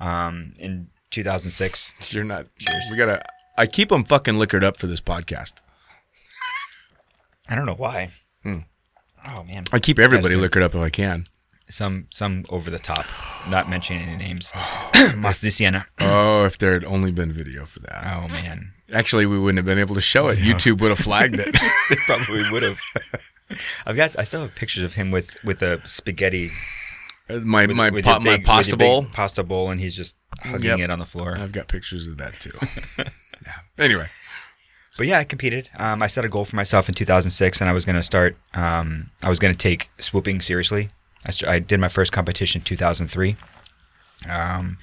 [SPEAKER 4] Um, in 2006,
[SPEAKER 3] You're not. Cheers. We gotta. I keep them fucking liquored up for this podcast.
[SPEAKER 4] I don't know why.
[SPEAKER 3] Hmm.
[SPEAKER 4] Oh man,
[SPEAKER 3] I keep everybody liquored up if I can.
[SPEAKER 4] Some some over the top. Not mentioning any names. Mas de Siena.
[SPEAKER 3] Oh, if there had only been video for that.
[SPEAKER 4] Oh man,
[SPEAKER 3] Actually, we wouldn't have been able to show it. YouTube would have flagged it.
[SPEAKER 4] they probably would have. I've got. I still have pictures of him with with a spaghetti.
[SPEAKER 3] my
[SPEAKER 4] With,
[SPEAKER 3] my
[SPEAKER 4] with your
[SPEAKER 3] my pasta bowl.
[SPEAKER 4] big pasta bowl, and he's just hugging
[SPEAKER 3] Yep.
[SPEAKER 4] it on the floor.
[SPEAKER 3] I've got pictures of that too. yeah. Anyway,
[SPEAKER 4] But yeah, I competed. Um, I set a goal for myself in 2006, and I was going to start. Um, I was going to take swooping seriously. I, I did my first competition in 2003, um,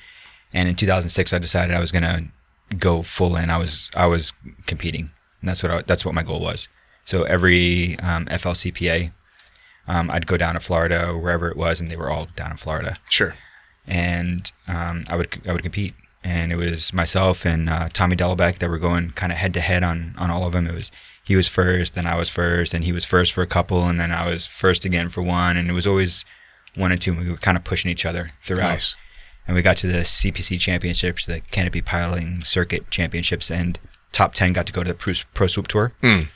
[SPEAKER 4] and in 2006, I decided I was going to go full in. I was I was competing, and that's what I, that's what my goal was. So every um, FLCPA, um, I'd go down to Florida or wherever it was, and they were all down in Florida
[SPEAKER 3] sure.
[SPEAKER 4] and um, I would I would compete. And it was myself and uh, Tommy Delbeck that were going kind of head to head on on all of them. It was he was first, then I was first, and he was first for a couple, and then I was first again for one, and it was always one and two. And we were kind of pushing each other throughout.
[SPEAKER 3] Nice.
[SPEAKER 4] And we got to the CPC championships, the Canopy Piloting Circuit championships, and top ten got to go to the Pro, Pro Swoop Tour.
[SPEAKER 3] Mm.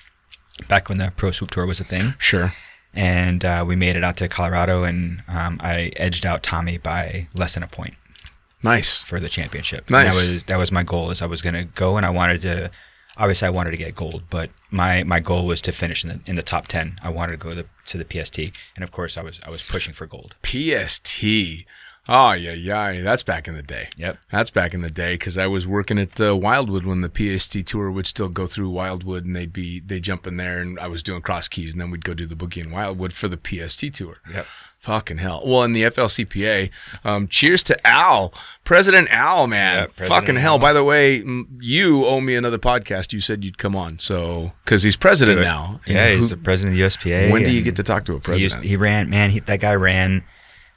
[SPEAKER 4] Back when the Pro Swoop Tour was a thing
[SPEAKER 3] Sure.
[SPEAKER 4] and uh, we made it out to Colorado, and um, I edged out Tommy by less than a point
[SPEAKER 3] Nice.
[SPEAKER 4] for the championship.
[SPEAKER 3] Nice.
[SPEAKER 4] And that was that was my goal. Is I was gonna go, and I wanted to. Obviously I wanted to get gold, but my, my goal was to finish in the in the top ten. I wanted to go to the, to the PST, and of course I was I was pushing for gold.
[SPEAKER 3] PST. Oh yeah, yeah. That's back in the day.
[SPEAKER 4] Yep.
[SPEAKER 3] That's back in the day because I was working at uh, Wildwood when the PST tour would still go through Wildwood, and they'd be they jump in there, and I was doing cross keys, and then we'd go do the boogie in Wildwood for the PST tour.
[SPEAKER 4] Yep.
[SPEAKER 3] Fucking hell. Well, in the FLCPA, um, cheers to Al, President Al, man.
[SPEAKER 4] Yeah, President
[SPEAKER 3] Fucking hell.
[SPEAKER 4] Al.
[SPEAKER 3] By the way, you owe me another podcast. You said you'd come on, so because he's president now.
[SPEAKER 4] Yeah,
[SPEAKER 3] And
[SPEAKER 4] he's
[SPEAKER 3] who-
[SPEAKER 4] the president of the USPA.
[SPEAKER 3] When do you get to talk to a
[SPEAKER 4] He,
[SPEAKER 3] president?
[SPEAKER 4] used, he ran, man. He, that guy ran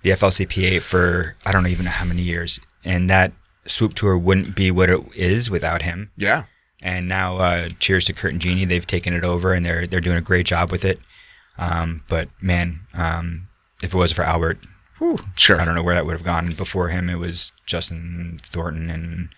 [SPEAKER 4] the FLCPA for I don't even know how many years, and that swoop tour wouldn't be what it is without him.
[SPEAKER 3] yeah.
[SPEAKER 4] And now, uh, cheers to Kurt and Jeannie. They've taken it over, and they're they're doing a great job with it. Um, but man, um, if it wasn't for Albert, whew,
[SPEAKER 3] Sure.
[SPEAKER 4] I don't know where that would have gone. Before him, it was Justin Thornton and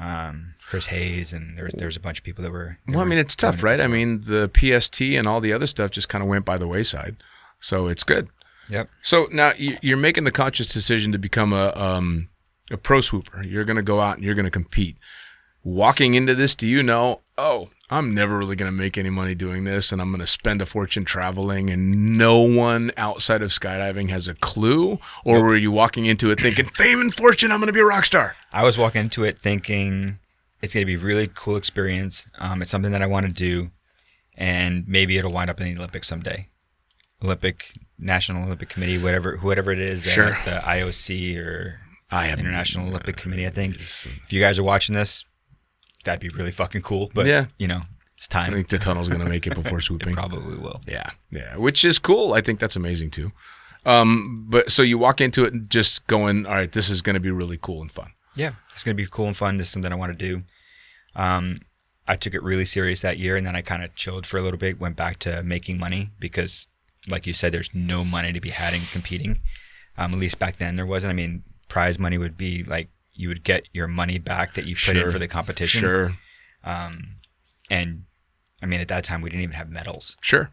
[SPEAKER 4] um, Chris Hayes, and there was there was a bunch of people that were.
[SPEAKER 3] Well, I mean, it's tough, right? I mean, the PST and all the other stuff just kind of went by the wayside. So it's good.
[SPEAKER 4] Yep.
[SPEAKER 3] So now you- you're making the conscious decision to become a um, a pro swooper. You're going to go out and you're going to compete. Walking into this, do you know? Oh, I'm never really going to make any money doing this, and I'm going to spend a fortune traveling, and no one outside of skydiving has a clue. Or were you walking into it thinking fame and fortune? I'm going to be a rock star.
[SPEAKER 4] I was walking into it thinking it's going to be a really cool experience. Um, it's something that I want to do, and maybe it'll wind up in the Olympics someday. Olympic National Olympic Committee, whatever, whoever it is,
[SPEAKER 3] Sure.
[SPEAKER 4] the IOC or
[SPEAKER 3] I have
[SPEAKER 4] International Olympic Committee. I think if you guys are watching this, that'd be really fucking cool. But
[SPEAKER 3] Yeah.
[SPEAKER 4] you know, it's time.
[SPEAKER 3] I think the tunnel's going to make it before
[SPEAKER 4] It
[SPEAKER 3] swooping.
[SPEAKER 4] probably will.
[SPEAKER 3] Yeah, yeah, which is cool. I think that's amazing too. Um, but so you walk into it just going, all right, this is going to be really cool and fun.
[SPEAKER 4] yeah, it's gonna be cool and fun. This is something I want to do. Um, I took it really serious that year, and then I kind of chilled for a little bit. Went back to making money because, like you said, there's no money to be had in competing. Um, at least back then there wasn't. I mean, prize money would be like you would get your money back that you put in for the competition.
[SPEAKER 3] Sure,
[SPEAKER 4] Um, and I mean, at that time we didn't even have medals.
[SPEAKER 3] sure.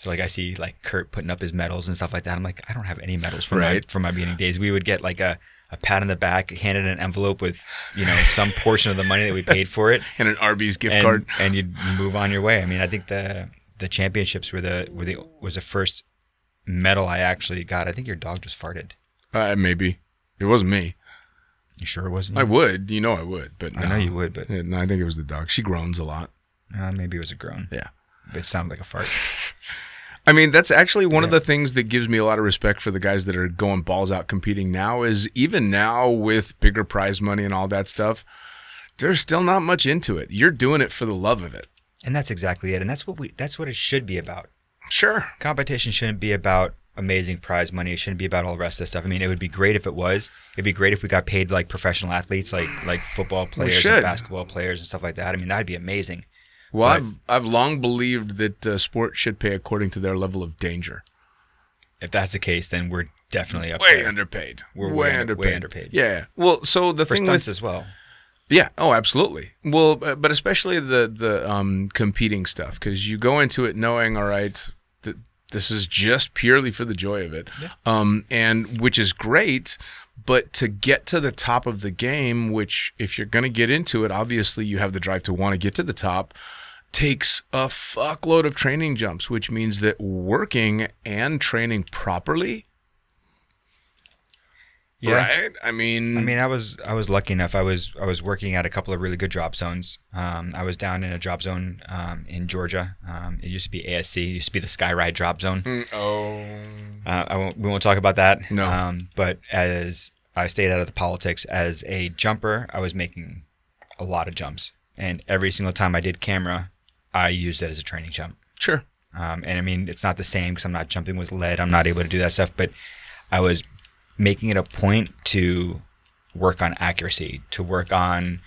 [SPEAKER 4] So like I see like Kurt putting up his medals and stuff like that. I'm like, I don't have any medals from
[SPEAKER 3] Right.
[SPEAKER 4] my from my beginning days. We would get like a, a pat on the back, handed an envelope with, you know, some portion of the money that we paid for it.
[SPEAKER 3] And an Arby's gift
[SPEAKER 4] and,
[SPEAKER 3] card.
[SPEAKER 4] and you'd move on your way. I mean, I think the the championships were the were the was the first medal I actually got. I think your dog just farted.
[SPEAKER 3] Uh, maybe it wasn't me.
[SPEAKER 4] You sure it wasn't?
[SPEAKER 3] I
[SPEAKER 4] you?
[SPEAKER 3] would, you know, I would, but
[SPEAKER 4] I know you would, but
[SPEAKER 3] Yeah, no, I think it was the dog. She groans a lot.
[SPEAKER 4] uh, maybe it was a groan.
[SPEAKER 3] Yeah.
[SPEAKER 4] But it sounded like a fart.
[SPEAKER 3] I mean, that's actually one of the things that gives me a lot of respect for the guys that are going balls out competing now is even now with bigger prize money and all that stuff, there's still not much into it. You're doing it for the love of it.
[SPEAKER 4] And that's exactly it. And that's what we that's what it should be about.
[SPEAKER 3] Sure.
[SPEAKER 4] competition shouldn't be about amazing prize money. It shouldn't be about all the rest of the stuff. I mean, it would be great if it was. It'd be great if we got paid like professional athletes, like like football players and basketball players and stuff like that. I mean, that'd be amazing.
[SPEAKER 3] Well,
[SPEAKER 4] But-
[SPEAKER 3] I've I've long believed that uh, sport should pay according to their level of danger.
[SPEAKER 4] If that's the case, then we're definitely up
[SPEAKER 3] Way
[SPEAKER 4] there.
[SPEAKER 3] underpaid.
[SPEAKER 4] We're
[SPEAKER 3] way,
[SPEAKER 4] way under-
[SPEAKER 3] underpaid.
[SPEAKER 4] way underpaid.
[SPEAKER 3] Yeah. Well, so the
[SPEAKER 4] for
[SPEAKER 3] thing
[SPEAKER 4] stunts
[SPEAKER 3] with
[SPEAKER 4] as well.
[SPEAKER 3] yeah, oh, absolutely. Well, uh, but especially the the um, competing stuff because you go into it knowing, all right, this is just purely for the joy of it, um, and which is great. But to get to the top of the game, which if you're going to get into it, obviously you have the drive to want to get to the top, takes a fuckload of training jumps, which means that working and training properly,
[SPEAKER 4] Yeah.
[SPEAKER 3] right? I mean,
[SPEAKER 4] I mean, I was I was lucky enough. I was I was working at a couple of really good drop zones. Um, I was down in a drop zone um, in Georgia. Um, it used to be ASC. It used to be the Skyride drop zone.
[SPEAKER 3] mm, oh,
[SPEAKER 4] Uh, I won't, we won't talk about that.
[SPEAKER 3] No.
[SPEAKER 4] Um, but as I stayed out of the politics, as a jumper, I was making a lot of jumps. And every single time I did camera, I used it as a training jump.
[SPEAKER 3] sure.
[SPEAKER 4] Um, and I mean, it's not the same because I'm not jumping with lead. I'm not able to do that stuff. But I was making it a point to work on accuracy, to work on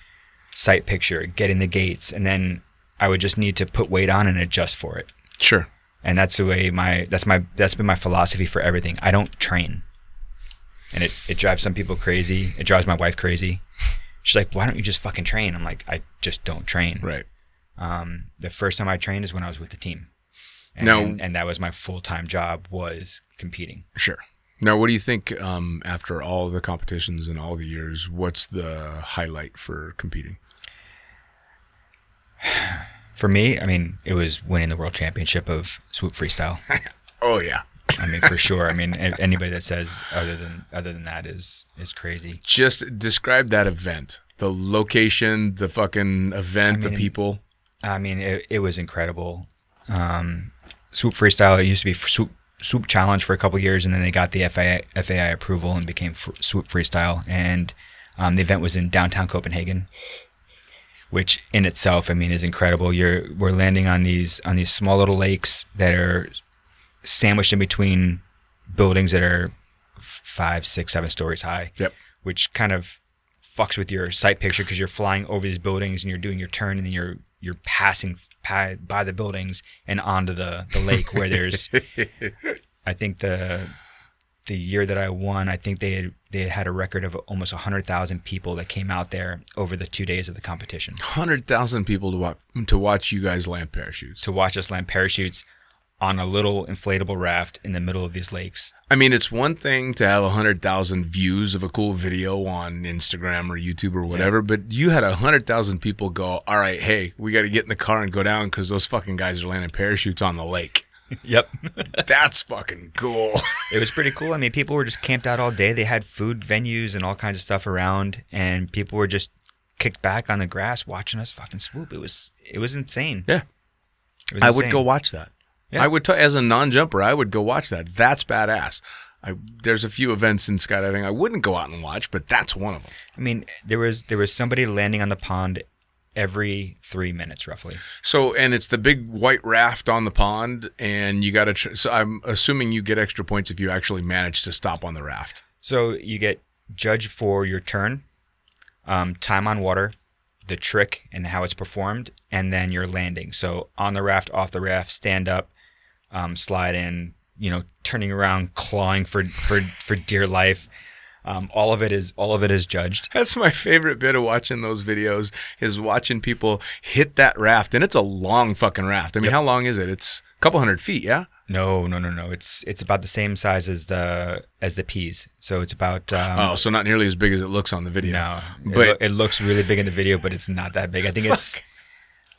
[SPEAKER 4] sight picture, getting the gates. And then I would just need to put weight on and adjust for it
[SPEAKER 3] Sure.
[SPEAKER 4] and that's the way my that's my that's been my philosophy for everything. I don't train, and it it drives some people crazy. It drives my wife crazy. She's like, "Why don't you just fucking train?" I'm like, "I just don't train."
[SPEAKER 3] Right.
[SPEAKER 4] Um, the first time I trained is when I was with the team, and,
[SPEAKER 3] Now-
[SPEAKER 4] and that was my full time job was competing.
[SPEAKER 3] Sure. Now, what do you think um, after all the competitions and all the years? What's the highlight for competing?
[SPEAKER 4] For me, I mean, it was winning the world championship of swoop freestyle.
[SPEAKER 3] Oh yeah.
[SPEAKER 4] I mean, for sure. I mean, anybody that says other than other than that is is crazy.
[SPEAKER 3] Just describe that event. The location, the fucking event, the
[SPEAKER 4] mean,
[SPEAKER 3] people.
[SPEAKER 4] I mean, it, it was incredible. Um, swoop freestyle. It used to be swoop swoop challenge for a couple years, and then they got the FAI, FAI approval and became fr- swoop freestyle. And um, the event was in downtown Copenhagen, which in itself, I mean, is incredible. You're we're landing on these on these small little lakes that are sandwiched in between buildings that are five, six, seven stories high.
[SPEAKER 3] Yep.
[SPEAKER 4] Which kind of fucks with your sight picture because you're flying over these buildings and you're doing your turn and then you're you're passing by, by the buildings and onto the the lake where there's I think the the year that I won, I think they had they had a record of almost hundred thousand people that came out there over the two days of the competition
[SPEAKER 3] Hundred thousand people to watch to watch you guys land parachutes.
[SPEAKER 4] to watch us land parachutes on a little inflatable raft in the middle of these lakes.
[SPEAKER 3] I mean, it's one thing to have a hundred thousand views of a cool video on Instagram or YouTube or whatever, but you had a hundred thousand people go, "All right, hey, we got to get in the car and go down because those fucking guys are landing parachutes on the lake."
[SPEAKER 4] Yep.
[SPEAKER 3] That's fucking cool.
[SPEAKER 4] it was pretty cool. I mean, people were just camped out all day. They had food venues and all kinds of stuff around, and people were just kicked back on the grass watching us fucking swoop. It was it was insane.
[SPEAKER 3] Yeah.
[SPEAKER 4] Was
[SPEAKER 3] I would go watch that.
[SPEAKER 4] Yeah.
[SPEAKER 3] I would t- as a non-jumper, I would go watch that. That's badass. I, there's a few events in skydiving I wouldn't go out and watch, but that's one of them.
[SPEAKER 4] I mean, there was there was somebody landing on the pond every three minutes, roughly.
[SPEAKER 3] So, and it's the big white raft on the pond, and you got to. Tr- so, I'm assuming you get extra points if you actually manage to stop on the raft.
[SPEAKER 4] So you get judged for your turn, um, time on water, the trick and how it's performed, and then your landing. So on the raft, off the raft, stand up, um, slide in, you know, turning around, clawing for for for dear life. Um, all of it is all of it is judged.
[SPEAKER 3] That's my favorite bit of watching those videos is watching people hit that raft, and it's a long fucking raft. I mean, how long is it? It's a couple hundred feet, yeah.
[SPEAKER 4] No, no, no, no. It's it's about the same size as the as the peas. So it's about um,
[SPEAKER 3] oh, so not nearly as big as it looks on the video.
[SPEAKER 4] No, it,
[SPEAKER 3] but
[SPEAKER 4] it looks really big in the video, but it's not that big. I think it's,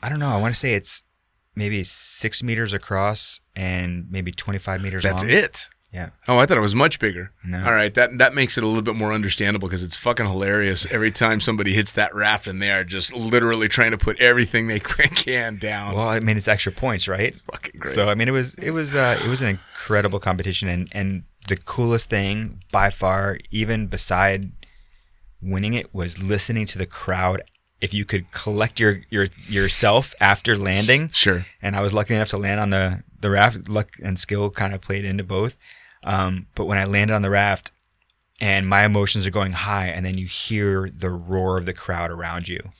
[SPEAKER 4] I don't know. I want to say it's maybe six meters across and maybe 25 meters
[SPEAKER 3] that's
[SPEAKER 4] long.
[SPEAKER 3] it.
[SPEAKER 4] Yeah.
[SPEAKER 3] Oh, I thought it was much bigger.
[SPEAKER 4] No.
[SPEAKER 3] All right, that that makes it a little bit more understandable because it's fucking hilarious every time somebody hits that raft and they are just literally trying to put everything they can down.
[SPEAKER 4] Well, I mean, it's extra points, right?
[SPEAKER 3] fucking great.
[SPEAKER 4] So I mean, it was it was uh, it was an incredible competition, and and the coolest thing by far, even beside winning it, was listening to the crowd. If you could collect your your yourself after landing,
[SPEAKER 3] sure.
[SPEAKER 4] and I was lucky enough to land on the the raft. Luck and skill kind of played into both. Um, but when I landed on the raft, and my emotions are going high, and then you hear the roar of the crowd around you,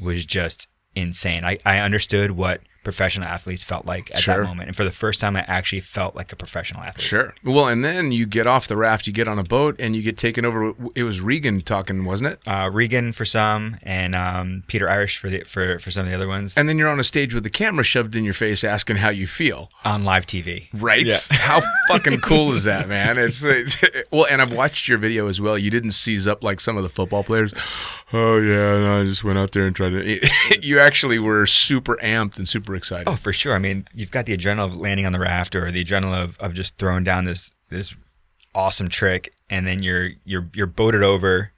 [SPEAKER 4] was just insane. I, I understood what professional athletes felt like at
[SPEAKER 3] Sure.
[SPEAKER 4] that moment, and for the first time, I actually felt like a professional athlete.
[SPEAKER 3] Sure. Well, and then you get off the raft, you get on a boat, and you get taken over. It was Regan talking, wasn't it?
[SPEAKER 4] Uh, Regan for some, and um, Peter Irish for the for for some of the other ones
[SPEAKER 3] And then you're on a stage with the camera shoved in your face, asking how you feel.
[SPEAKER 4] on live TV.
[SPEAKER 3] Right?
[SPEAKER 4] Yeah.
[SPEAKER 3] How fucking cool is that, man? It's, it's well, and I've watched your video as well. You didn't seize up like some of the football players. Oh yeah, no, I just went out there and tried to. you actually were super amped and super excited.
[SPEAKER 4] Oh, for sure. I mean, you've got the adrenaline of landing on the raft or the adrenaline of, of just throwing down this this awesome trick and then you're you're you're boated over,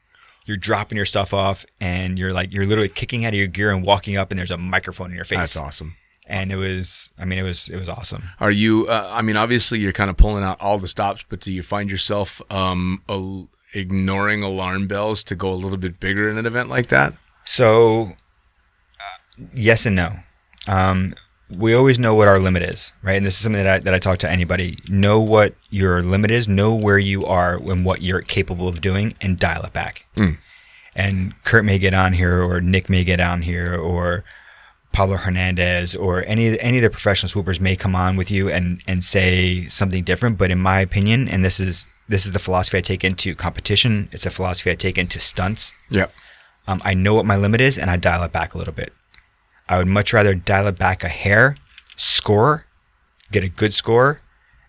[SPEAKER 4] you're dropping your stuff off and you're like you're literally kicking out of your gear and walking up and there's a microphone in your face.
[SPEAKER 3] That's awesome.
[SPEAKER 4] And it was I mean it was it was awesome.
[SPEAKER 3] Are you? Uh, I mean, obviously, you're kind of pulling out all the stops, but do you find yourself um, a, ignoring alarm bells to go a little bit bigger in an event like that?
[SPEAKER 4] So uh, yes and no. Um we always know what our limit is, right? And this is something that I, that I talk to anybody. Know what your limit is, know where you are and what you're capable of doing, and dial it back. And Kurt may get on here, or Nick may get on here, or Pablo Hernandez, or any any of the professional swoopers may come on with you and and say something different. But in my opinion, and this is this is the philosophy I take into competition. It's a philosophy I take into stunts.
[SPEAKER 3] Yep.
[SPEAKER 4] Um, I know what my limit is, and I dial it back a little bit. I would much rather dial it back a hair, score, get a good score,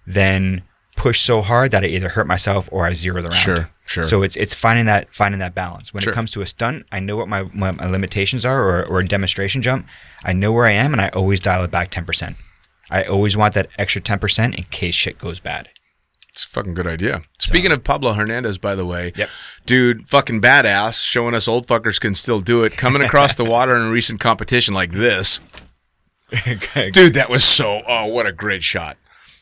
[SPEAKER 4] than push so hard that I either hurt myself or I zero the round.
[SPEAKER 3] Sure, sure.
[SPEAKER 4] So it's it's finding that finding that balance. When
[SPEAKER 3] Sure.
[SPEAKER 4] it comes to a stunt, I know what my, what my limitations are, or, or a demonstration jump. I know where I am, and I always dial it back ten percent. I always want that extra ten percent in case shit goes bad.
[SPEAKER 3] It's a fucking good idea. Speaking of Pablo Hernandez, by the way,
[SPEAKER 4] Yep.
[SPEAKER 3] dude, fucking badass, showing us old fuckers can still do it. Coming across the water in a recent competition like this, dude, that was so. Oh, what a great shot!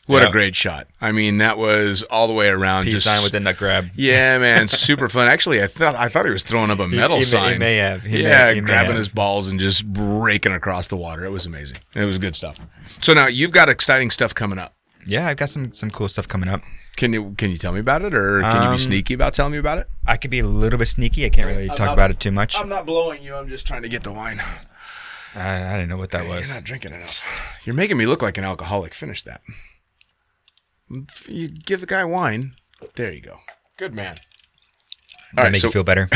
[SPEAKER 3] What a great shot! I mean, that was all the way around.
[SPEAKER 4] Peace
[SPEAKER 3] just
[SPEAKER 4] sign with the nut grab.
[SPEAKER 3] Yeah, man, super fun. Actually, I thought I thought he was throwing up a metal
[SPEAKER 4] he may-
[SPEAKER 3] sign.
[SPEAKER 4] he may have. He may-
[SPEAKER 3] yeah,
[SPEAKER 4] he may
[SPEAKER 3] grabbing
[SPEAKER 4] have.
[SPEAKER 3] his balls and just breaking across the water. It was amazing. It was good stuff. So now you've got exciting stuff coming up.
[SPEAKER 4] Yeah, I've got some some cool stuff coming up.
[SPEAKER 3] Can you can you tell me about it, or can you be
[SPEAKER 4] Um,
[SPEAKER 3] sneaky about telling me about it?
[SPEAKER 4] I could be a little bit sneaky. I can't really talk
[SPEAKER 3] not-
[SPEAKER 4] about it too much.
[SPEAKER 3] I'm not blowing you. I'm just trying to get the wine.
[SPEAKER 4] I, I didn't know what that was.
[SPEAKER 3] You're not drinking enough. You're making me look like an alcoholic. Finish that. You give a guy wine. There you go. Good man.
[SPEAKER 4] Does
[SPEAKER 3] All
[SPEAKER 4] that
[SPEAKER 3] right,
[SPEAKER 4] make
[SPEAKER 3] so
[SPEAKER 4] you feel better?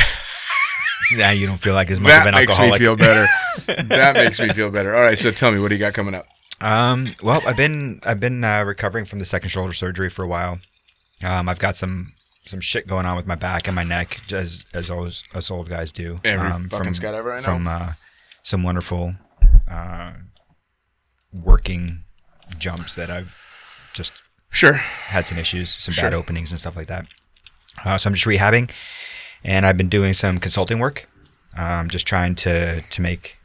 [SPEAKER 4] now you don't feel like as much of
[SPEAKER 3] that
[SPEAKER 4] an
[SPEAKER 3] makes
[SPEAKER 4] alcoholic.
[SPEAKER 3] me feel better. that makes me feel better. All right, so tell me, what do you got coming up?
[SPEAKER 4] Um, well, I've been I've been uh, recovering from the second shoulder surgery for a while. Um, I've got some some shit going on with my back and my neck, as as always us old guys do.
[SPEAKER 3] Every
[SPEAKER 4] um,
[SPEAKER 3] fucking Scott ever I know.
[SPEAKER 4] from uh, some wonderful uh, working jumps that I've just
[SPEAKER 3] Sure.
[SPEAKER 4] had some issues, some
[SPEAKER 3] Sure.
[SPEAKER 4] bad openings and stuff like that. Uh, so I'm just rehabbing, and I've been doing some consulting work. Um, just trying to to make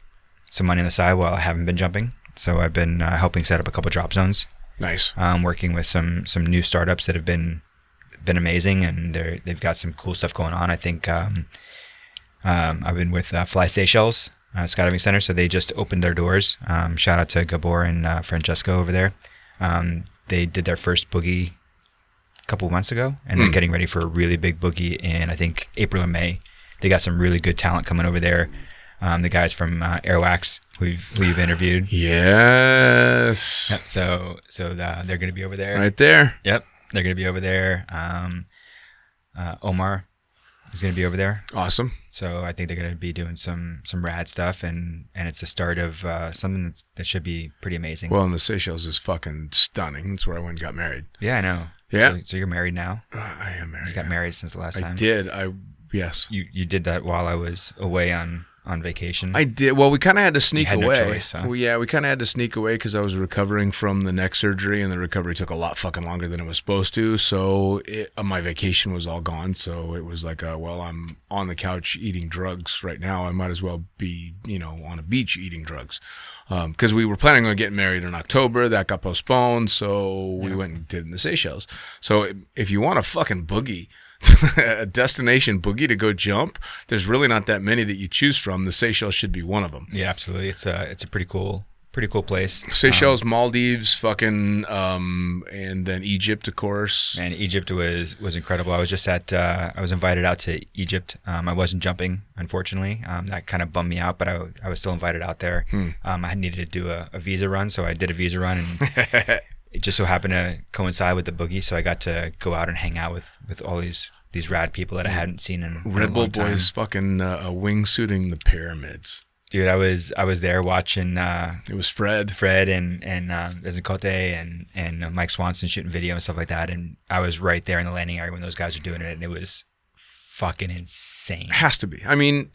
[SPEAKER 4] some money on the side while I haven't been jumping. So I've been uh, helping set up a couple drop zones.
[SPEAKER 3] Nice.
[SPEAKER 4] Um, working with some some new startups that have been been amazing, and they're they've got some cool stuff going on. I think um, um, I've been with uh, Fly Seychelles uh, Skydiving Center, so they just opened their doors. Um, shout out to Gabor and uh, Francesco over there. Um, they did their first boogie a couple months ago, and they're getting ready for a really big boogie in I think April or May. They got some really good talent coming over there. Um, the guys from uh, Airwax, who we've who you've interviewed.
[SPEAKER 3] Yes.
[SPEAKER 4] Yep, So so uh, they're going to be over there.
[SPEAKER 3] Right there.
[SPEAKER 4] Yep, they're going to be over there. Um, uh, Omar is going to be over there.
[SPEAKER 3] Awesome.
[SPEAKER 4] So I think they're going to be doing some some rad stuff, and and it's the start of uh, something that's, that should be pretty amazing.
[SPEAKER 3] Well, and the Seychelles is fucking stunning. That's where I went and got married.
[SPEAKER 4] yeah, I know.
[SPEAKER 3] Yeah.
[SPEAKER 4] So, so you're married now.
[SPEAKER 3] Uh, I am married.
[SPEAKER 4] You got married since the last
[SPEAKER 3] I
[SPEAKER 4] time.
[SPEAKER 3] I did. I yes.
[SPEAKER 4] You you did that while I was away on on vacation.
[SPEAKER 3] I did. Well, we kind of had to sneak
[SPEAKER 4] had no
[SPEAKER 3] away.
[SPEAKER 4] choice, huh?
[SPEAKER 3] Well, yeah, we kind of had to sneak away because I was recovering from the neck surgery, and the recovery took a lot fucking longer than it was supposed to. So it, uh, my vacation was all gone. So it was like, uh, well, I'm on the couch eating drugs right now. I might as well be, you know, on a beach eating drugs. Because we were planning on getting married in October, that got postponed, so we went and did it in the Seychelles. So if you want a fucking boogie, a destination boogie to go jump, there's really not that many that you choose from. The Seychelles should be one of them.
[SPEAKER 4] yeah, absolutely. It's a it's a pretty cool pretty cool place.
[SPEAKER 3] Seychelles, Maldives, fucking, um, and then Egypt, of course.
[SPEAKER 4] And Egypt was was incredible. I was just at uh, I was invited out to Egypt. Um, I wasn't jumping, unfortunately. Um, that kind of bummed me out, but I, I was still invited out there. Um, I needed to do a, a visa run, so I did a visa run, and it just so happened to coincide with the boogie. So I got to go out and hang out with with all these these rad people that I hadn't seen in,
[SPEAKER 3] Red Bull. Boys fucking uh, wingsuiting the pyramids.
[SPEAKER 4] Dude, I was I was there watching uh,
[SPEAKER 3] It was Fred.
[SPEAKER 4] Fred and and uh, and and uh, Mike Swanson shooting video and stuff like that, and I was right there in the landing area when those guys were doing it, and it was fucking insane.
[SPEAKER 3] It Has to be. I mean,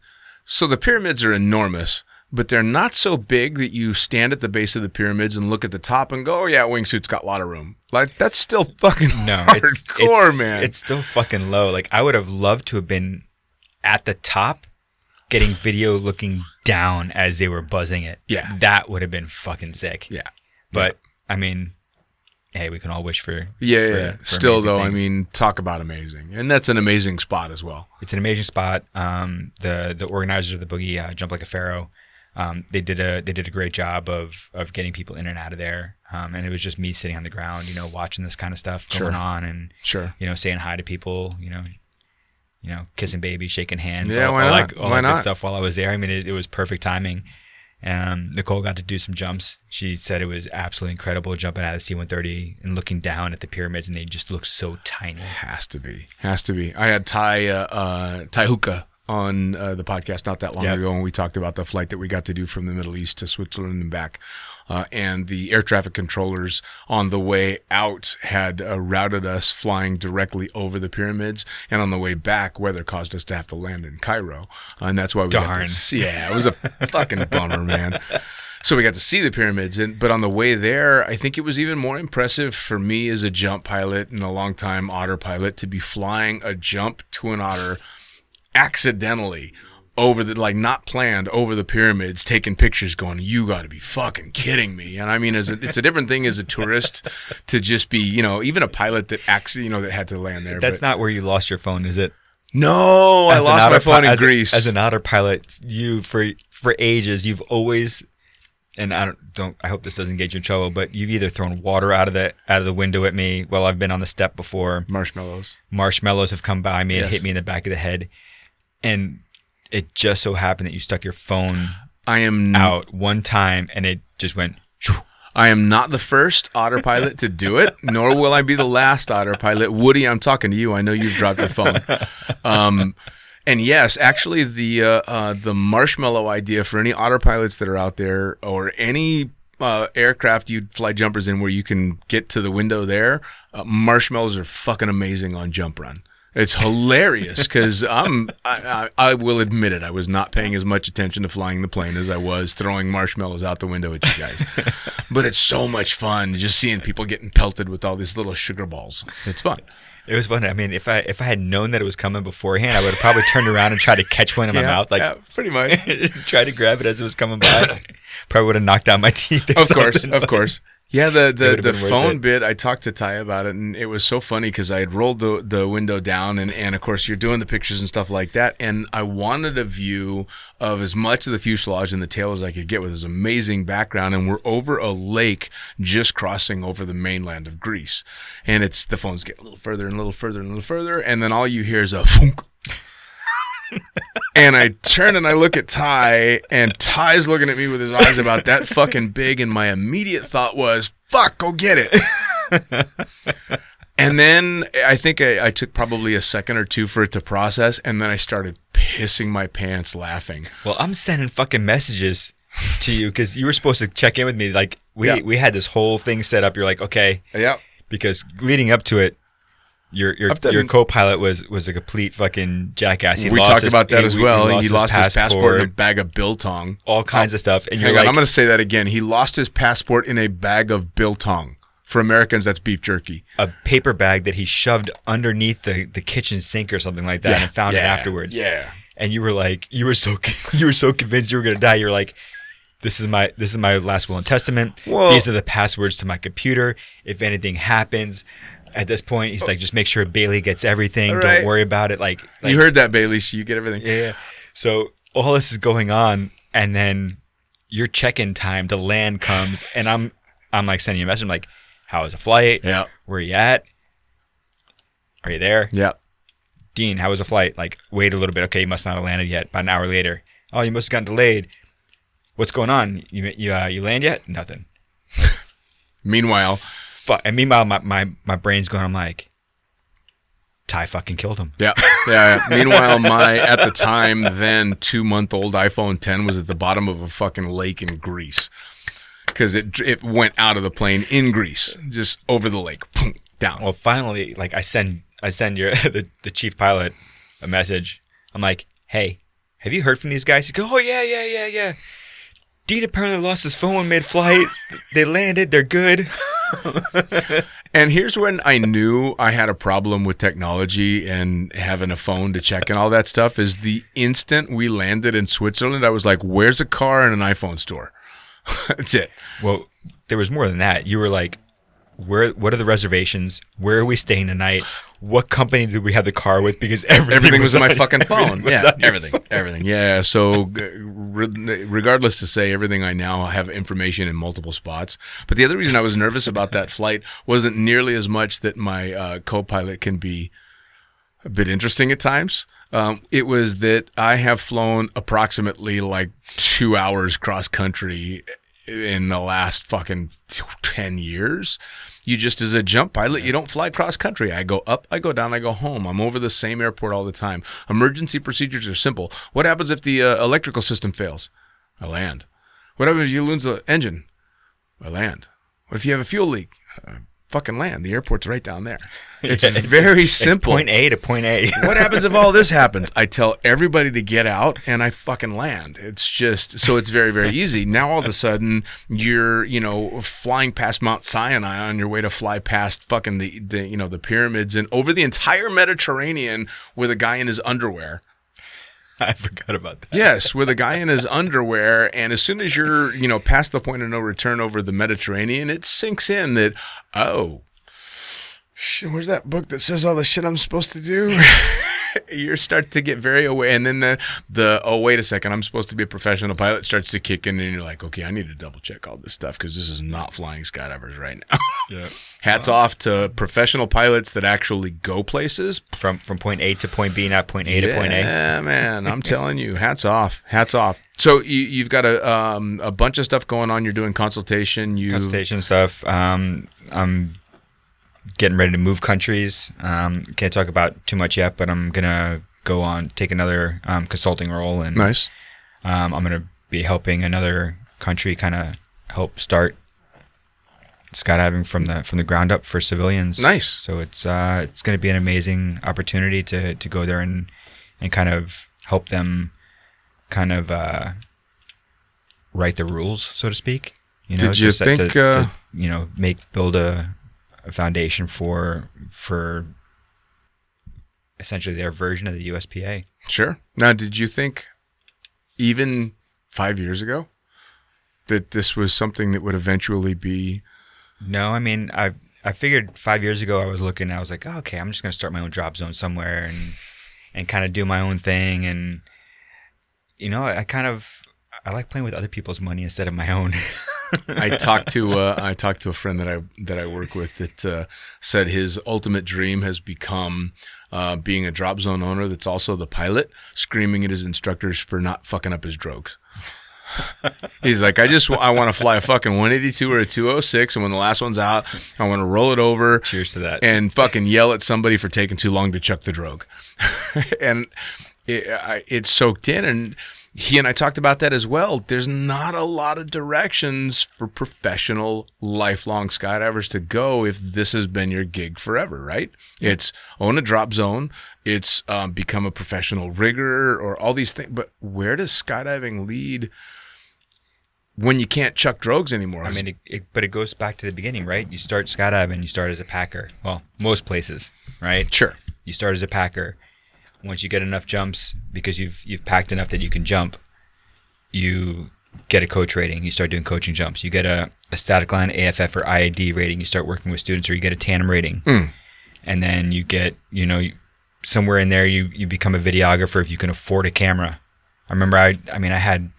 [SPEAKER 3] so the pyramids are enormous, but they're not so big that you stand at the base of the pyramids and look at the top and go, "Oh yeah, wingsuit's got a lot of room." Like that's still fucking
[SPEAKER 4] No,
[SPEAKER 3] hardcore,
[SPEAKER 4] it's, it's,
[SPEAKER 3] man.
[SPEAKER 4] It's still fucking low. Like I would have loved to have been at the top, getting video looking down as they were buzzing it.
[SPEAKER 3] Yeah.
[SPEAKER 4] that would have been fucking sick.
[SPEAKER 3] yeah.
[SPEAKER 4] But I mean, hey, we can all wish for
[SPEAKER 3] Yeah,
[SPEAKER 4] for-
[SPEAKER 3] yeah.
[SPEAKER 4] for
[SPEAKER 3] Still, though, I mean, talk about amazing, and that's an amazing spot as well.
[SPEAKER 4] it's an amazing spot. Um, the the organizers of the boogie uh, jump like a pharaoh. Um, they did a they did a great job of of getting people in and out of there. Um, and it was just me sitting on the ground, you know, watching this kind of stuff
[SPEAKER 3] Sure.
[SPEAKER 4] going on, and
[SPEAKER 3] Sure.
[SPEAKER 4] you know, saying hi to people, you know, you know, kissing babies, shaking hands,
[SPEAKER 3] Yeah,
[SPEAKER 4] all,
[SPEAKER 3] why
[SPEAKER 4] all
[SPEAKER 3] not?
[SPEAKER 4] that, all
[SPEAKER 3] Why
[SPEAKER 4] that
[SPEAKER 3] not?
[SPEAKER 4] stuff while I was there. I mean, it, it was perfect timing. Um, Nicole got to do some jumps. She said it was absolutely incredible jumping out of C-130 and looking down at the pyramids, and they just look so tiny.
[SPEAKER 3] Has to be. Has to be. I had Ty uh, uh, Ty Hookah on uh, the podcast not that long
[SPEAKER 4] Yep.
[SPEAKER 3] ago when we talked about the flight that we got to do from the Middle East to Switzerland and back. Uh, and the air traffic controllers on the way out had uh, routed us flying directly over the pyramids, and on the way back, weather caused us to have to land in Cairo, and that's why we got
[SPEAKER 4] Darn.
[SPEAKER 3] to see. Yeah, it was a fucking bummer, man. So we got to see the pyramids, and but on the way there, I think it was even more impressive for me as a jump pilot and a long time otter pilot to be flying a jump to an otter accidentally over the like not planned over the pyramids taking pictures going you got to be fucking kidding me. And i mean as a, it's a different thing as a tourist to just be you know even a pilot that actually you know that had to land there
[SPEAKER 4] That's
[SPEAKER 3] but-
[SPEAKER 4] not where you lost your phone, is it?
[SPEAKER 3] no i
[SPEAKER 4] As an
[SPEAKER 3] lost my phone
[SPEAKER 4] pi-
[SPEAKER 3] in
[SPEAKER 4] as a-
[SPEAKER 3] greece.
[SPEAKER 4] as an otter pilot, you for for ages you've always, and I don't, don't I hope this doesn't get you in trouble, but you've either thrown water out of the out of the window at me while I've been on the step before.
[SPEAKER 3] marshmallows.
[SPEAKER 4] Marshmallows have come by me and hit me in the back of the head, and it just so happened that you stuck your phone
[SPEAKER 3] i am
[SPEAKER 4] out one time and it just went. shoo.
[SPEAKER 3] I am not the first otter pilot to do it, nor will I be the last otter pilot. Woody, I'm talking to you. I know you've dropped your phone. Um, and yes, actually, the uh, uh, the marshmallow idea for any otter pilots that are out there, or any uh, aircraft you fly jumpers in, where you can get to the window there, uh, marshmallows are fucking amazing on jump run. It's hilarious because I'm I, I, I will admit it. I was not paying as much attention to flying the plane as I was throwing marshmallows out the window at you guys. but it's so much fun just seeing people getting pelted with all these little sugar balls. It's fun.
[SPEAKER 4] It was fun. I mean, if I if I had known that it was coming beforehand, I would have probably turned around and tried to catch one in my mouth, like
[SPEAKER 3] yeah, pretty much.
[SPEAKER 4] try to grab it as it was coming by. probably would have knocked out my teeth.
[SPEAKER 3] of course,
[SPEAKER 4] something,
[SPEAKER 3] of
[SPEAKER 4] but-
[SPEAKER 3] course. Yeah, the the, the phone bit. I talked to Ty about it, and it was so funny because I had rolled the the window down, and and of course you're doing the pictures and stuff like that, and I wanted a view of as much of the fuselage and the tail as I could get with this amazing background, and we're over a lake just crossing over the mainland of Greece, and it's the phones get a little further and a little further and a little further, and then all you hear is a funk. And I turn and I look at Ty, and Ty's looking at me with his eyes about that fucking big. And my immediate thought was, fuck, go get it. and then I think I, I took probably a second or two for it to process. And then I started pissing my pants laughing.
[SPEAKER 4] Well, I'm sending fucking messages to you because you were supposed to check in with me. Like we
[SPEAKER 3] Yeah.
[SPEAKER 4] we had this whole thing set up. You're like, okay,
[SPEAKER 3] Yeah.
[SPEAKER 4] because leading up to it, your your
[SPEAKER 3] done-
[SPEAKER 4] your co-pilot was was a complete fucking jackass. He
[SPEAKER 3] we
[SPEAKER 4] lost
[SPEAKER 3] talked
[SPEAKER 4] his-
[SPEAKER 3] about that
[SPEAKER 4] he-
[SPEAKER 3] as
[SPEAKER 4] he
[SPEAKER 3] well. He lost, his passport in a bag of biltong.
[SPEAKER 4] all kinds of stuff, and you're
[SPEAKER 3] Hang
[SPEAKER 4] like,
[SPEAKER 3] on, I'm going to say that again. He lost his passport in a bag of biltong. For Americans, that's beef jerky.
[SPEAKER 4] a paper bag that he shoved underneath the, the kitchen sink or something like that, and found it afterwards.
[SPEAKER 3] Yeah.
[SPEAKER 4] and you were like, you were so you were so convinced you were gonna die. You're like, this is my this is my last will and testament.
[SPEAKER 3] Well-
[SPEAKER 4] These are the passwords to my computer. If anything happens, at this point, he's like, just make sure Bailey gets everything.
[SPEAKER 3] Right.
[SPEAKER 4] Don't worry about it. Like, like
[SPEAKER 3] you heard that, Bailey. So you get everything.
[SPEAKER 4] yeah. yeah. So all this is going on, and then your check-in time to land comes, and I'm I'm like sending you a message. I'm like, how was the flight?
[SPEAKER 3] Yeah.
[SPEAKER 4] Where are you at? Are you there?
[SPEAKER 3] Yeah.
[SPEAKER 4] Dean, how was the flight? Like, wait a little bit. Okay, you must not have landed yet. About an hour later. Oh, you must have gotten delayed. What's going on? You you uh, you land yet? Nothing.
[SPEAKER 3] Meanwhile,
[SPEAKER 4] Fuck. And meanwhile, my, my my brain's going. I'm like, Ty fucking killed him.
[SPEAKER 3] Yeah, yeah. Meanwhile, my at the time then two month old iPhone 10 was at the bottom of a fucking lake in Greece because it it went out of the plane in Greece, just over the lake, boom, down.
[SPEAKER 4] Well, finally, like I send I send your the, the chief pilot a message. I'm like, hey, have you heard from these guys? He go, oh yeah, yeah, yeah, yeah. Dean apparently lost his phone mid-flight. They landed. They're good.
[SPEAKER 3] And here's when I knew I had a problem with technology and having a phone to check and all that stuff. Is the instant we landed in Switzerland, I was like, "Where's a car and an iPhone store?" That's it.
[SPEAKER 4] Well, there was more than that. You were like, where? What are the reservations? Where are we staying tonight? What company did we have the car with? Because everything,
[SPEAKER 3] everything was, on my fucking phone.
[SPEAKER 4] everything was
[SPEAKER 3] Yeah, everything,
[SPEAKER 4] phone.
[SPEAKER 3] everything. Yeah. So, re- regardless to say, everything I now have information in multiple spots. But the other reason I was nervous about that flight wasn't nearly as much that my uh, co-pilot can be a bit interesting at times. Um, it was that I have flown approximately like two hours cross country in the last fucking 10 years. You just, as a jump pilot, you don't fly cross country. I go up, I go down, I go home. I'm over the same airport all the time. Emergency procedures are simple. What happens if the uh, electrical system fails? I land. What happens if you lose the engine? I land. What if you have a fuel leak? Uh, fucking land. The airport's right down there. It's very
[SPEAKER 4] It's
[SPEAKER 3] simple.
[SPEAKER 4] point A to point A.
[SPEAKER 3] what happens if all this happens? I tell everybody to get out and I fucking land. It's just so it's very very easy. Now all of a sudden you're, you know, flying past Mount Sinai on your way to fly past fucking the, the you know, the pyramids and over the entire Mediterranean with a guy in his underwear.
[SPEAKER 4] I forgot about that.
[SPEAKER 3] Yes, with a guy in his underwear, and as soon as you're, you know, past the point of no return over the Mediterranean, it sinks in that, oh, shit, where's that book that says all the shit I'm supposed to do? you start to get very away, and then the the oh wait a second, I'm supposed to be a professional pilot starts to kick in, and you're like, okay, I need to double check all this stuff because this is not flying skydivers right now.
[SPEAKER 4] Yeah.
[SPEAKER 3] Hats off to professional pilots that actually go places,
[SPEAKER 4] From from point A to point B, not point A to point A.
[SPEAKER 3] yeah, man, I'm telling you, hats off, hats off. So you, you've got a um, a bunch of stuff going on. You're doing consultation. You
[SPEAKER 4] Consultation stuff. Um, I'm getting ready to move countries. Um, can't talk about too much yet, but I'm gonna go on take another um, consulting role, and
[SPEAKER 3] nice.
[SPEAKER 4] um, I'm gonna be helping another country kind of help start skydiving from the from the ground up for civilians.
[SPEAKER 3] Nice.
[SPEAKER 4] So it's uh, it's going to be an amazing opportunity to to go there and and kind of help them kind of uh, write the rules, so to speak. You know,
[SPEAKER 3] Did you think,
[SPEAKER 4] to,
[SPEAKER 3] uh,
[SPEAKER 4] to, you know make build a, a foundation for for essentially their version of the USPA?
[SPEAKER 3] Sure. Now, did you think even five years ago that this was something that would eventually be?
[SPEAKER 4] No, I mean, I I figured five years ago I was looking, I was like, oh, okay, I'm just gonna start my own drop zone somewhere and and kind of do my own thing, and you know, I kind of I like playing with other people's money instead of my own.
[SPEAKER 3] I talked to uh, I talked to a friend that I that I work with that uh, said his ultimate dream has become uh, being a drop zone owner that's also the pilot, screaming at his instructors for not fucking up his drogues. He's like, I just I want to fly a fucking 182 or a 206, and when the last one's out, I want to roll it over
[SPEAKER 4] Cheers to that.
[SPEAKER 3] and fucking yell at somebody for taking too long to chuck the drogue. and it, I, it soaked in, and he and I talked about that as well. There's not a lot of directions for professional, lifelong skydivers to go if this has been your gig forever, right? It's own a drop zone, it's um, become a professional rigger, or all these things. But where does skydiving lead? When you can't chuck drogues anymore,
[SPEAKER 4] I mean, it, it, but it goes back to the beginning, right? You start skydiving, you start as a packer. Well, most places, right?
[SPEAKER 3] sure,
[SPEAKER 4] You start as a packer. Once you get enough jumps, because you've you've packed enough that you can jump, you get a coach rating. You start doing coaching jumps. You get a, a static line AFF or IAD rating. You start working with students, or you get a TANM rating,
[SPEAKER 3] Mm.
[SPEAKER 4] and then you get you know somewhere in there you you become a videographer if you can afford a camera. I remember I I mean I had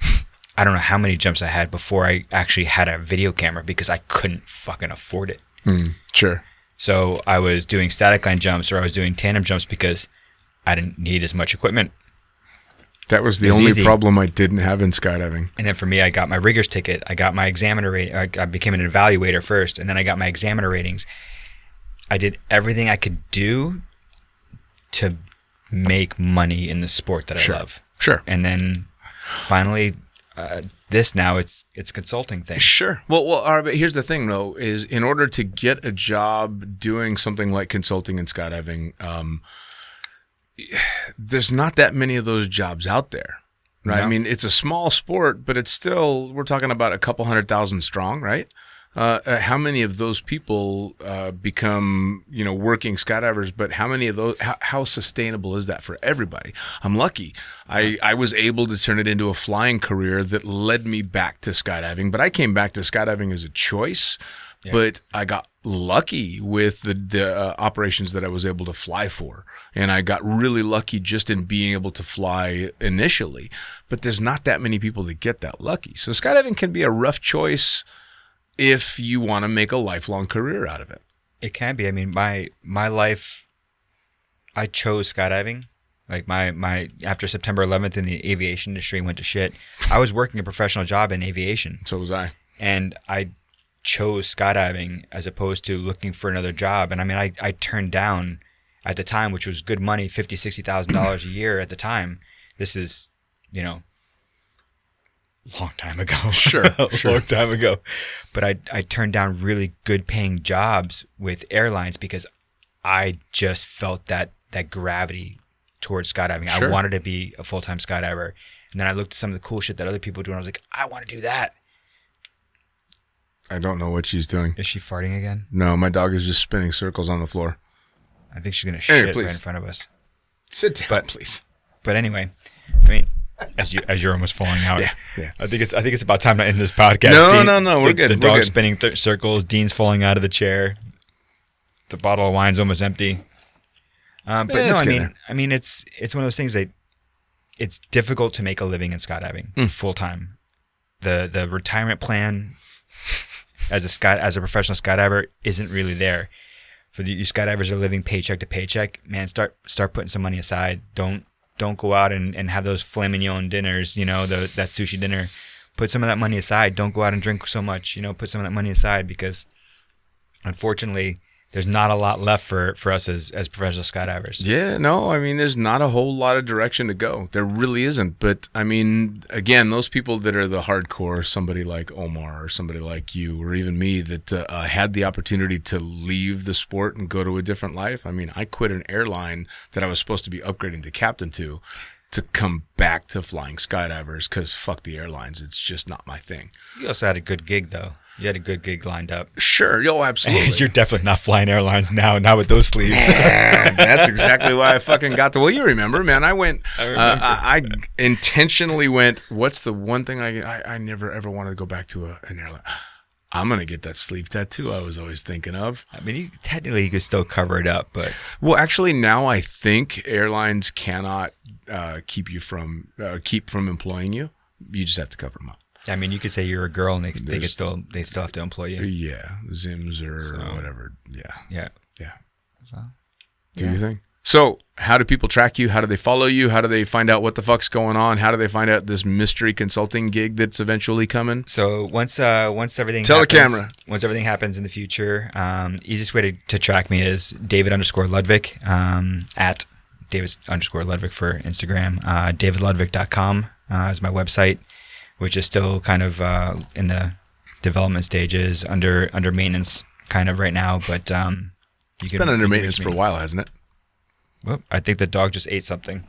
[SPEAKER 4] I don't know how many jumps I had before I actually had a video camera because I couldn't fucking afford it.
[SPEAKER 3] Mm, sure.
[SPEAKER 4] So I was doing static line jumps or I was doing tandem jumps because I didn't need as much equipment.
[SPEAKER 3] That was the
[SPEAKER 4] was
[SPEAKER 3] only
[SPEAKER 4] easy.
[SPEAKER 3] problem I didn't have in skydiving.
[SPEAKER 4] And then for me, I got my rigger's ticket. I got my examiner rate. I I became an evaluator first, and then I got my examiner ratings. I did everything I could do to make money in the sport that I love.
[SPEAKER 3] Sure.
[SPEAKER 4] And then finally, uh, this now it's it's a consulting thing.
[SPEAKER 3] Sure. Well, well, all right, but here's the thing, though: is in order to get a job doing something like consulting and skydiving, um, there's not that many of those jobs out there, right? I mean, it's a small sport, but it's still we're talking about a couple hundred thousand strong, right? Uh, uh, how many of those people uh, become, you know, working skydivers? But how many of those? How, how sustainable is that for everybody? I'm lucky. I I was able to turn it into a flying career that led me back to skydiving. But I came back to skydiving as a choice. But I got lucky with the, the uh, operations that I was able to fly for. And I got really lucky just in being able to fly initially. But there's not that many people that get that lucky. So skydiving can be a rough choice if you want to make a lifelong career out of it.
[SPEAKER 4] It can be. I mean, my my life, I chose skydiving. Like my my after September 11th in the aviation industry went to shit. I was working a professional job in aviation.
[SPEAKER 3] So was I.
[SPEAKER 4] and I chose skydiving as opposed to looking for another job. And I mean, I, I turned down at the time, which was good money, fifty, sixty thousand dollars a year at the time. This is, you know, long time ago.
[SPEAKER 3] Sure, sure.
[SPEAKER 4] long time ago. But I I turned down really good paying jobs with airlines because I just felt that that gravity towards skydiving.
[SPEAKER 3] Sure.
[SPEAKER 4] I wanted to be a full time skydiver. And then I looked at some of the cool shit that other people do, and I was like, I want to do that.
[SPEAKER 3] I don't know what she's doing.
[SPEAKER 4] Is she farting again?
[SPEAKER 3] No, my dog is just spinning circles on the floor.
[SPEAKER 4] I think she's gonna shit
[SPEAKER 3] please.
[SPEAKER 4] right in front of us.
[SPEAKER 3] Sit down,
[SPEAKER 4] But-
[SPEAKER 3] please.
[SPEAKER 4] But anyway, I mean, as you as you're almost falling out.
[SPEAKER 3] Yeah, yeah.
[SPEAKER 4] I think it's I think it's about time to end this podcast.
[SPEAKER 3] No, no, no, we're
[SPEAKER 4] the,
[SPEAKER 3] good,
[SPEAKER 4] The dog's spinning th- circles. Dean's falling out of the chair. The bottle of wine's almost empty. Um, but
[SPEAKER 3] Eh,
[SPEAKER 4] no, I mean,
[SPEAKER 3] there.
[SPEAKER 4] I mean, it's it's one of those things that it's difficult to make a living in skydiving
[SPEAKER 3] Hmm.
[SPEAKER 4] full time. The the retirement plan as a sky as a professional skydiver isn't really there. For the you skydivers are living paycheck to paycheck, man, start start putting some money aside. Don't don't go out and, and have those mignon dinners, you know, the that sushi dinner. Put some of that money aside. Don't go out and drink so much, you know, put some of that money aside because unfortunately there's not a lot left for, for us as, as professional skydivers.
[SPEAKER 3] Yeah, no, I mean, there's not a whole lot of direction to go. There really isn't. But I mean, again, those people that are the hardcore, somebody like Omar or somebody like you or even me that uh, uh, had the opportunity to leave the sport and go to a different life. I mean, I quit an airline that I was supposed to be upgrading to captain to to come back to flying skydivers because fuck the airlines. It's just not my thing.
[SPEAKER 4] You also had a good gig though. You had a good gig lined up.
[SPEAKER 3] Sure, yo, absolutely.
[SPEAKER 4] You're definitely not flying airlines now, not with those sleeves.
[SPEAKER 3] Man, that's exactly why I fucking got the. Well, you remember, man. I went. I, uh, I, I intentionally went. What's the one thing I, I I never ever wanted to go back to a, an airline. I'm gonna get that sleeve tattoo. I was always thinking of.
[SPEAKER 4] I mean, you, technically you could still cover it up, but
[SPEAKER 3] Well, actually, now I think airlines cannot uh, keep you from uh, keep from employing you. You just have to cover them up.
[SPEAKER 4] I mean, you could say you're a girl and they, they could still they still have to employ you.
[SPEAKER 3] Yeah, Zims or
[SPEAKER 4] So-
[SPEAKER 3] whatever. Yeah,
[SPEAKER 4] Yeah.
[SPEAKER 3] yeah.
[SPEAKER 4] So,
[SPEAKER 3] Do you think? So, how do people track you? How do they follow you? How do they find out what the fuck's going on? How do they find out this mystery consulting gig that's eventually coming?
[SPEAKER 4] so once uh once everything
[SPEAKER 3] Tell the
[SPEAKER 4] happens,
[SPEAKER 3] camera.
[SPEAKER 4] once everything happens in the future, um, easiest way to, to track me is David underscore Ludwig um, at David underscore Ludwig for Instagram. Uh, DavidLudwig.com uh, is my website, which is still kind of uh, in the development stages, under under maintenance, kind of right now. But um, you
[SPEAKER 3] It's been under maintenance for a while, hasn't it?
[SPEAKER 4] Well, I think the dog just ate something.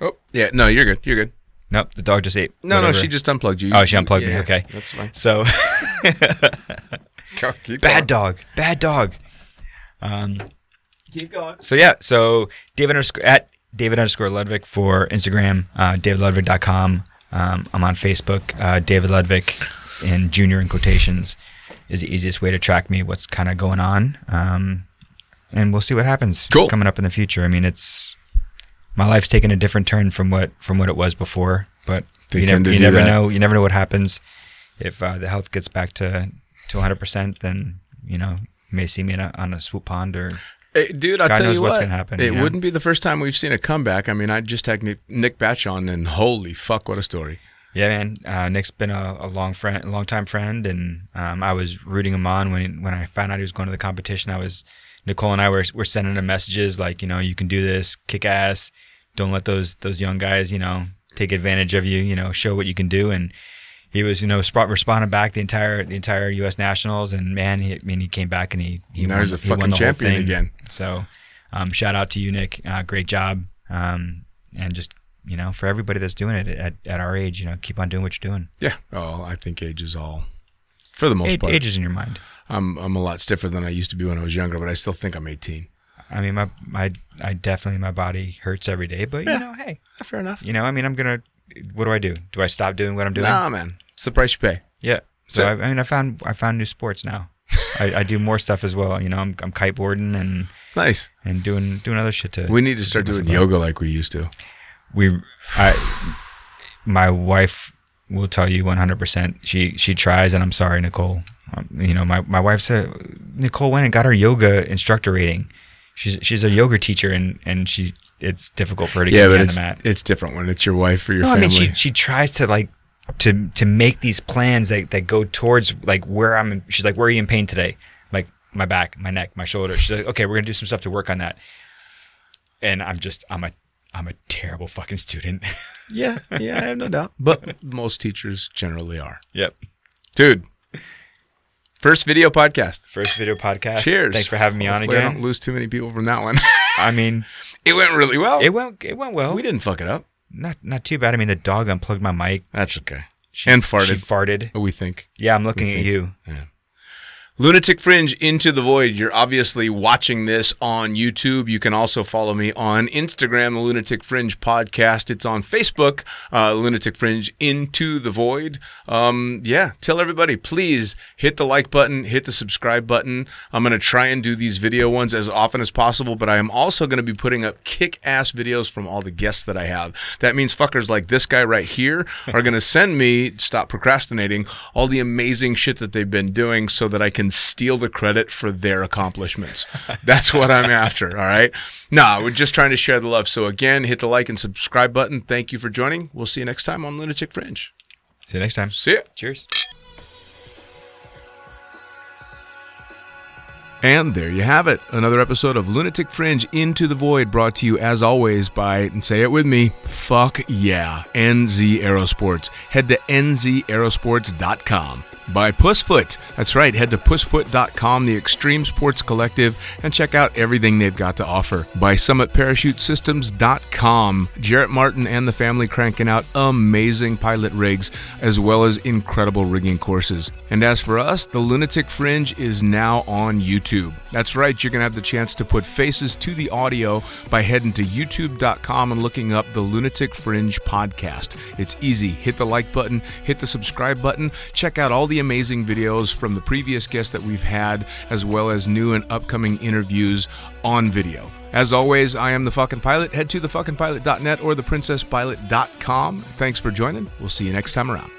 [SPEAKER 3] Oh, yeah. No, you're good. You're good.
[SPEAKER 4] Nope, the dog just ate.
[SPEAKER 3] No, no, she just unplugged you.
[SPEAKER 4] Oh, she unplugged me. Okay.
[SPEAKER 3] that's fine.
[SPEAKER 4] So bad dog, bad dog. Um,
[SPEAKER 3] Keep going.
[SPEAKER 4] so yeah, so David underscore at David underscore Ludwig for Instagram, uh, DavidLudwig.com. Um, I'm on Facebook, uh, David Ludwig and junior in quotations is the easiest way to track me. What's kind of going on, um, and we'll see what happens
[SPEAKER 3] Cool.
[SPEAKER 4] coming up in the future. I mean, it's my life's taken a different turn from what from what it was before, but
[SPEAKER 3] They
[SPEAKER 4] you, never, you never
[SPEAKER 3] that.
[SPEAKER 4] know. You never know what happens if uh, the health gets back to to 100. percent Then you know you may see me in a, on a swoop pond or
[SPEAKER 3] Hey, dude, I'll
[SPEAKER 4] God
[SPEAKER 3] tell you
[SPEAKER 4] what's
[SPEAKER 3] what.
[SPEAKER 4] gonna happen,
[SPEAKER 3] It
[SPEAKER 4] know?
[SPEAKER 3] wouldn't be the first time we've seen a comeback. I mean, I just had Nick, Nick Batsch on, and holy fuck, what a story.
[SPEAKER 4] Yeah, man. Uh, Nick's been a, a long friend, a long time friend, and um, I was rooting him on when when I found out he was going to the competition. I was Nicole and I were were sending him messages like, you know, you can do this, kick ass. Don't let those those young guys, you know, take advantage of you. You know, show what you can do. And he was, you know, responding back the entire the entire U.S. Nationals. And man, he, I mean, he came back and he he
[SPEAKER 3] Now he's a
[SPEAKER 4] he won
[SPEAKER 3] fucking champion
[SPEAKER 4] thing.
[SPEAKER 3] again.
[SPEAKER 4] So, um, shout out to you, Nick. Uh, great job. Um, and just you know, for everybody that's doing it at, at our age, you know, keep on doing what you're doing.
[SPEAKER 3] Yeah. Oh, I think age is all, for the most
[SPEAKER 4] Age,
[SPEAKER 3] part.
[SPEAKER 4] age is in your mind.
[SPEAKER 3] I'm I'm a lot stiffer than I used to be when I was younger, but I still think I'm 18.
[SPEAKER 4] I mean, my my I definitely my body hurts every day, but you know, hey,
[SPEAKER 3] Fair enough.
[SPEAKER 4] you know, I mean, I'm gonna. What do I do? Do I stop doing what I'm doing?
[SPEAKER 3] Nah, man. It's the price you pay.
[SPEAKER 4] Yeah. So
[SPEAKER 3] So-
[SPEAKER 4] I, I mean, I found I found new sports now. I, I do more stuff as well. You know, I'm I'm kiteboarding and
[SPEAKER 3] Nice.
[SPEAKER 4] and doing doing other shit to.
[SPEAKER 3] We need to start doing yoga like we used to.
[SPEAKER 4] we I my wife will tell you 100% she she tries and I'm sorry Nicole um, you know my my wife said Nicole went and got her yoga instructor rating she's she's a yoga teacher and and she it's difficult for her to
[SPEAKER 3] Yeah,
[SPEAKER 4] get
[SPEAKER 3] but
[SPEAKER 4] on
[SPEAKER 3] it's
[SPEAKER 4] the mat
[SPEAKER 3] it's different when it's your wife or your
[SPEAKER 4] no, I
[SPEAKER 3] family.
[SPEAKER 4] mean she she tries to like to to make these plans that, that go towards like where I'm. She's like, "Where are you in pain today?" Like my back, my neck, my shoulder. She's like, "Okay, we're gonna do some stuff to work on that." And I'm just I'm a I'm a terrible fucking student.
[SPEAKER 3] Yeah, yeah, I have no doubt. But most teachers generally are.
[SPEAKER 4] yep.
[SPEAKER 3] Dude, first video podcast.
[SPEAKER 4] First video podcast.
[SPEAKER 3] Cheers.
[SPEAKER 4] Thanks for having me on
[SPEAKER 3] Hopefully I
[SPEAKER 4] again.
[SPEAKER 3] don't lose too many people from that one.
[SPEAKER 4] I mean,
[SPEAKER 3] it went really well.
[SPEAKER 4] it went it went well.
[SPEAKER 3] we didn't fuck it up.
[SPEAKER 4] Not not too bad. I mean, the dog unplugged my mic.
[SPEAKER 3] That's okay.
[SPEAKER 4] She,
[SPEAKER 3] and
[SPEAKER 4] She
[SPEAKER 3] farted.
[SPEAKER 4] farted.
[SPEAKER 3] we think.
[SPEAKER 4] Yeah, I'm looking
[SPEAKER 3] We
[SPEAKER 4] at
[SPEAKER 3] think.
[SPEAKER 4] you.
[SPEAKER 3] Lunatic Fringe Into the Void. You're obviously watching this on YouTube. You can also follow me on Instagram, the Lunatic Fringe Podcast. It's on Facebook, uh, Lunatic Fringe Into the Void. Um, yeah, tell everybody, please hit the like button, hit the subscribe button. I'm going to try and do these video ones as often as possible, but I am also going to be putting up kick ass videos from all the guests that I have. That means fuckers like this guy right here are going to send me, stop procrastinating, all the amazing shit that they've been doing so that I can steal the credit for their accomplishments. That's what I'm after. All right. Nah, we're just trying to share the love. So again, hit the like and subscribe button. Thank you for joining. We'll see you next time on Lunatic Fringe.
[SPEAKER 4] See you next time.
[SPEAKER 3] See ya.
[SPEAKER 4] Cheers.
[SPEAKER 3] And there you have it. Another episode of Lunatic Fringe Into the Void brought to you as always by, and say it with me, fuck yeah, NZ Aerosports. Head to nzaerosports.com. By Pussfoot. That's right, head to pussfoot.com, the extreme sports collective, and check out everything they've got to offer. By summitparachutesystems.com. Jarrett Martin and the family cranking out amazing pilot rigs as well as incredible rigging courses. And as for us, the Lunatic Fringe is now on YouTube. That's right, you're going to have the chance to put faces to the audio by heading to youtube.com and looking up the Lunatic Fringe podcast. It's easy. Hit the like button, hit the subscribe button, check out all the amazing videos from the previous guests that we've had, as well as new and upcoming interviews on video. As always, I am the fucking pilot. Head to thefuckingpilot.net or theprincesspilot.com. Thanks for joining. We'll see you next time around.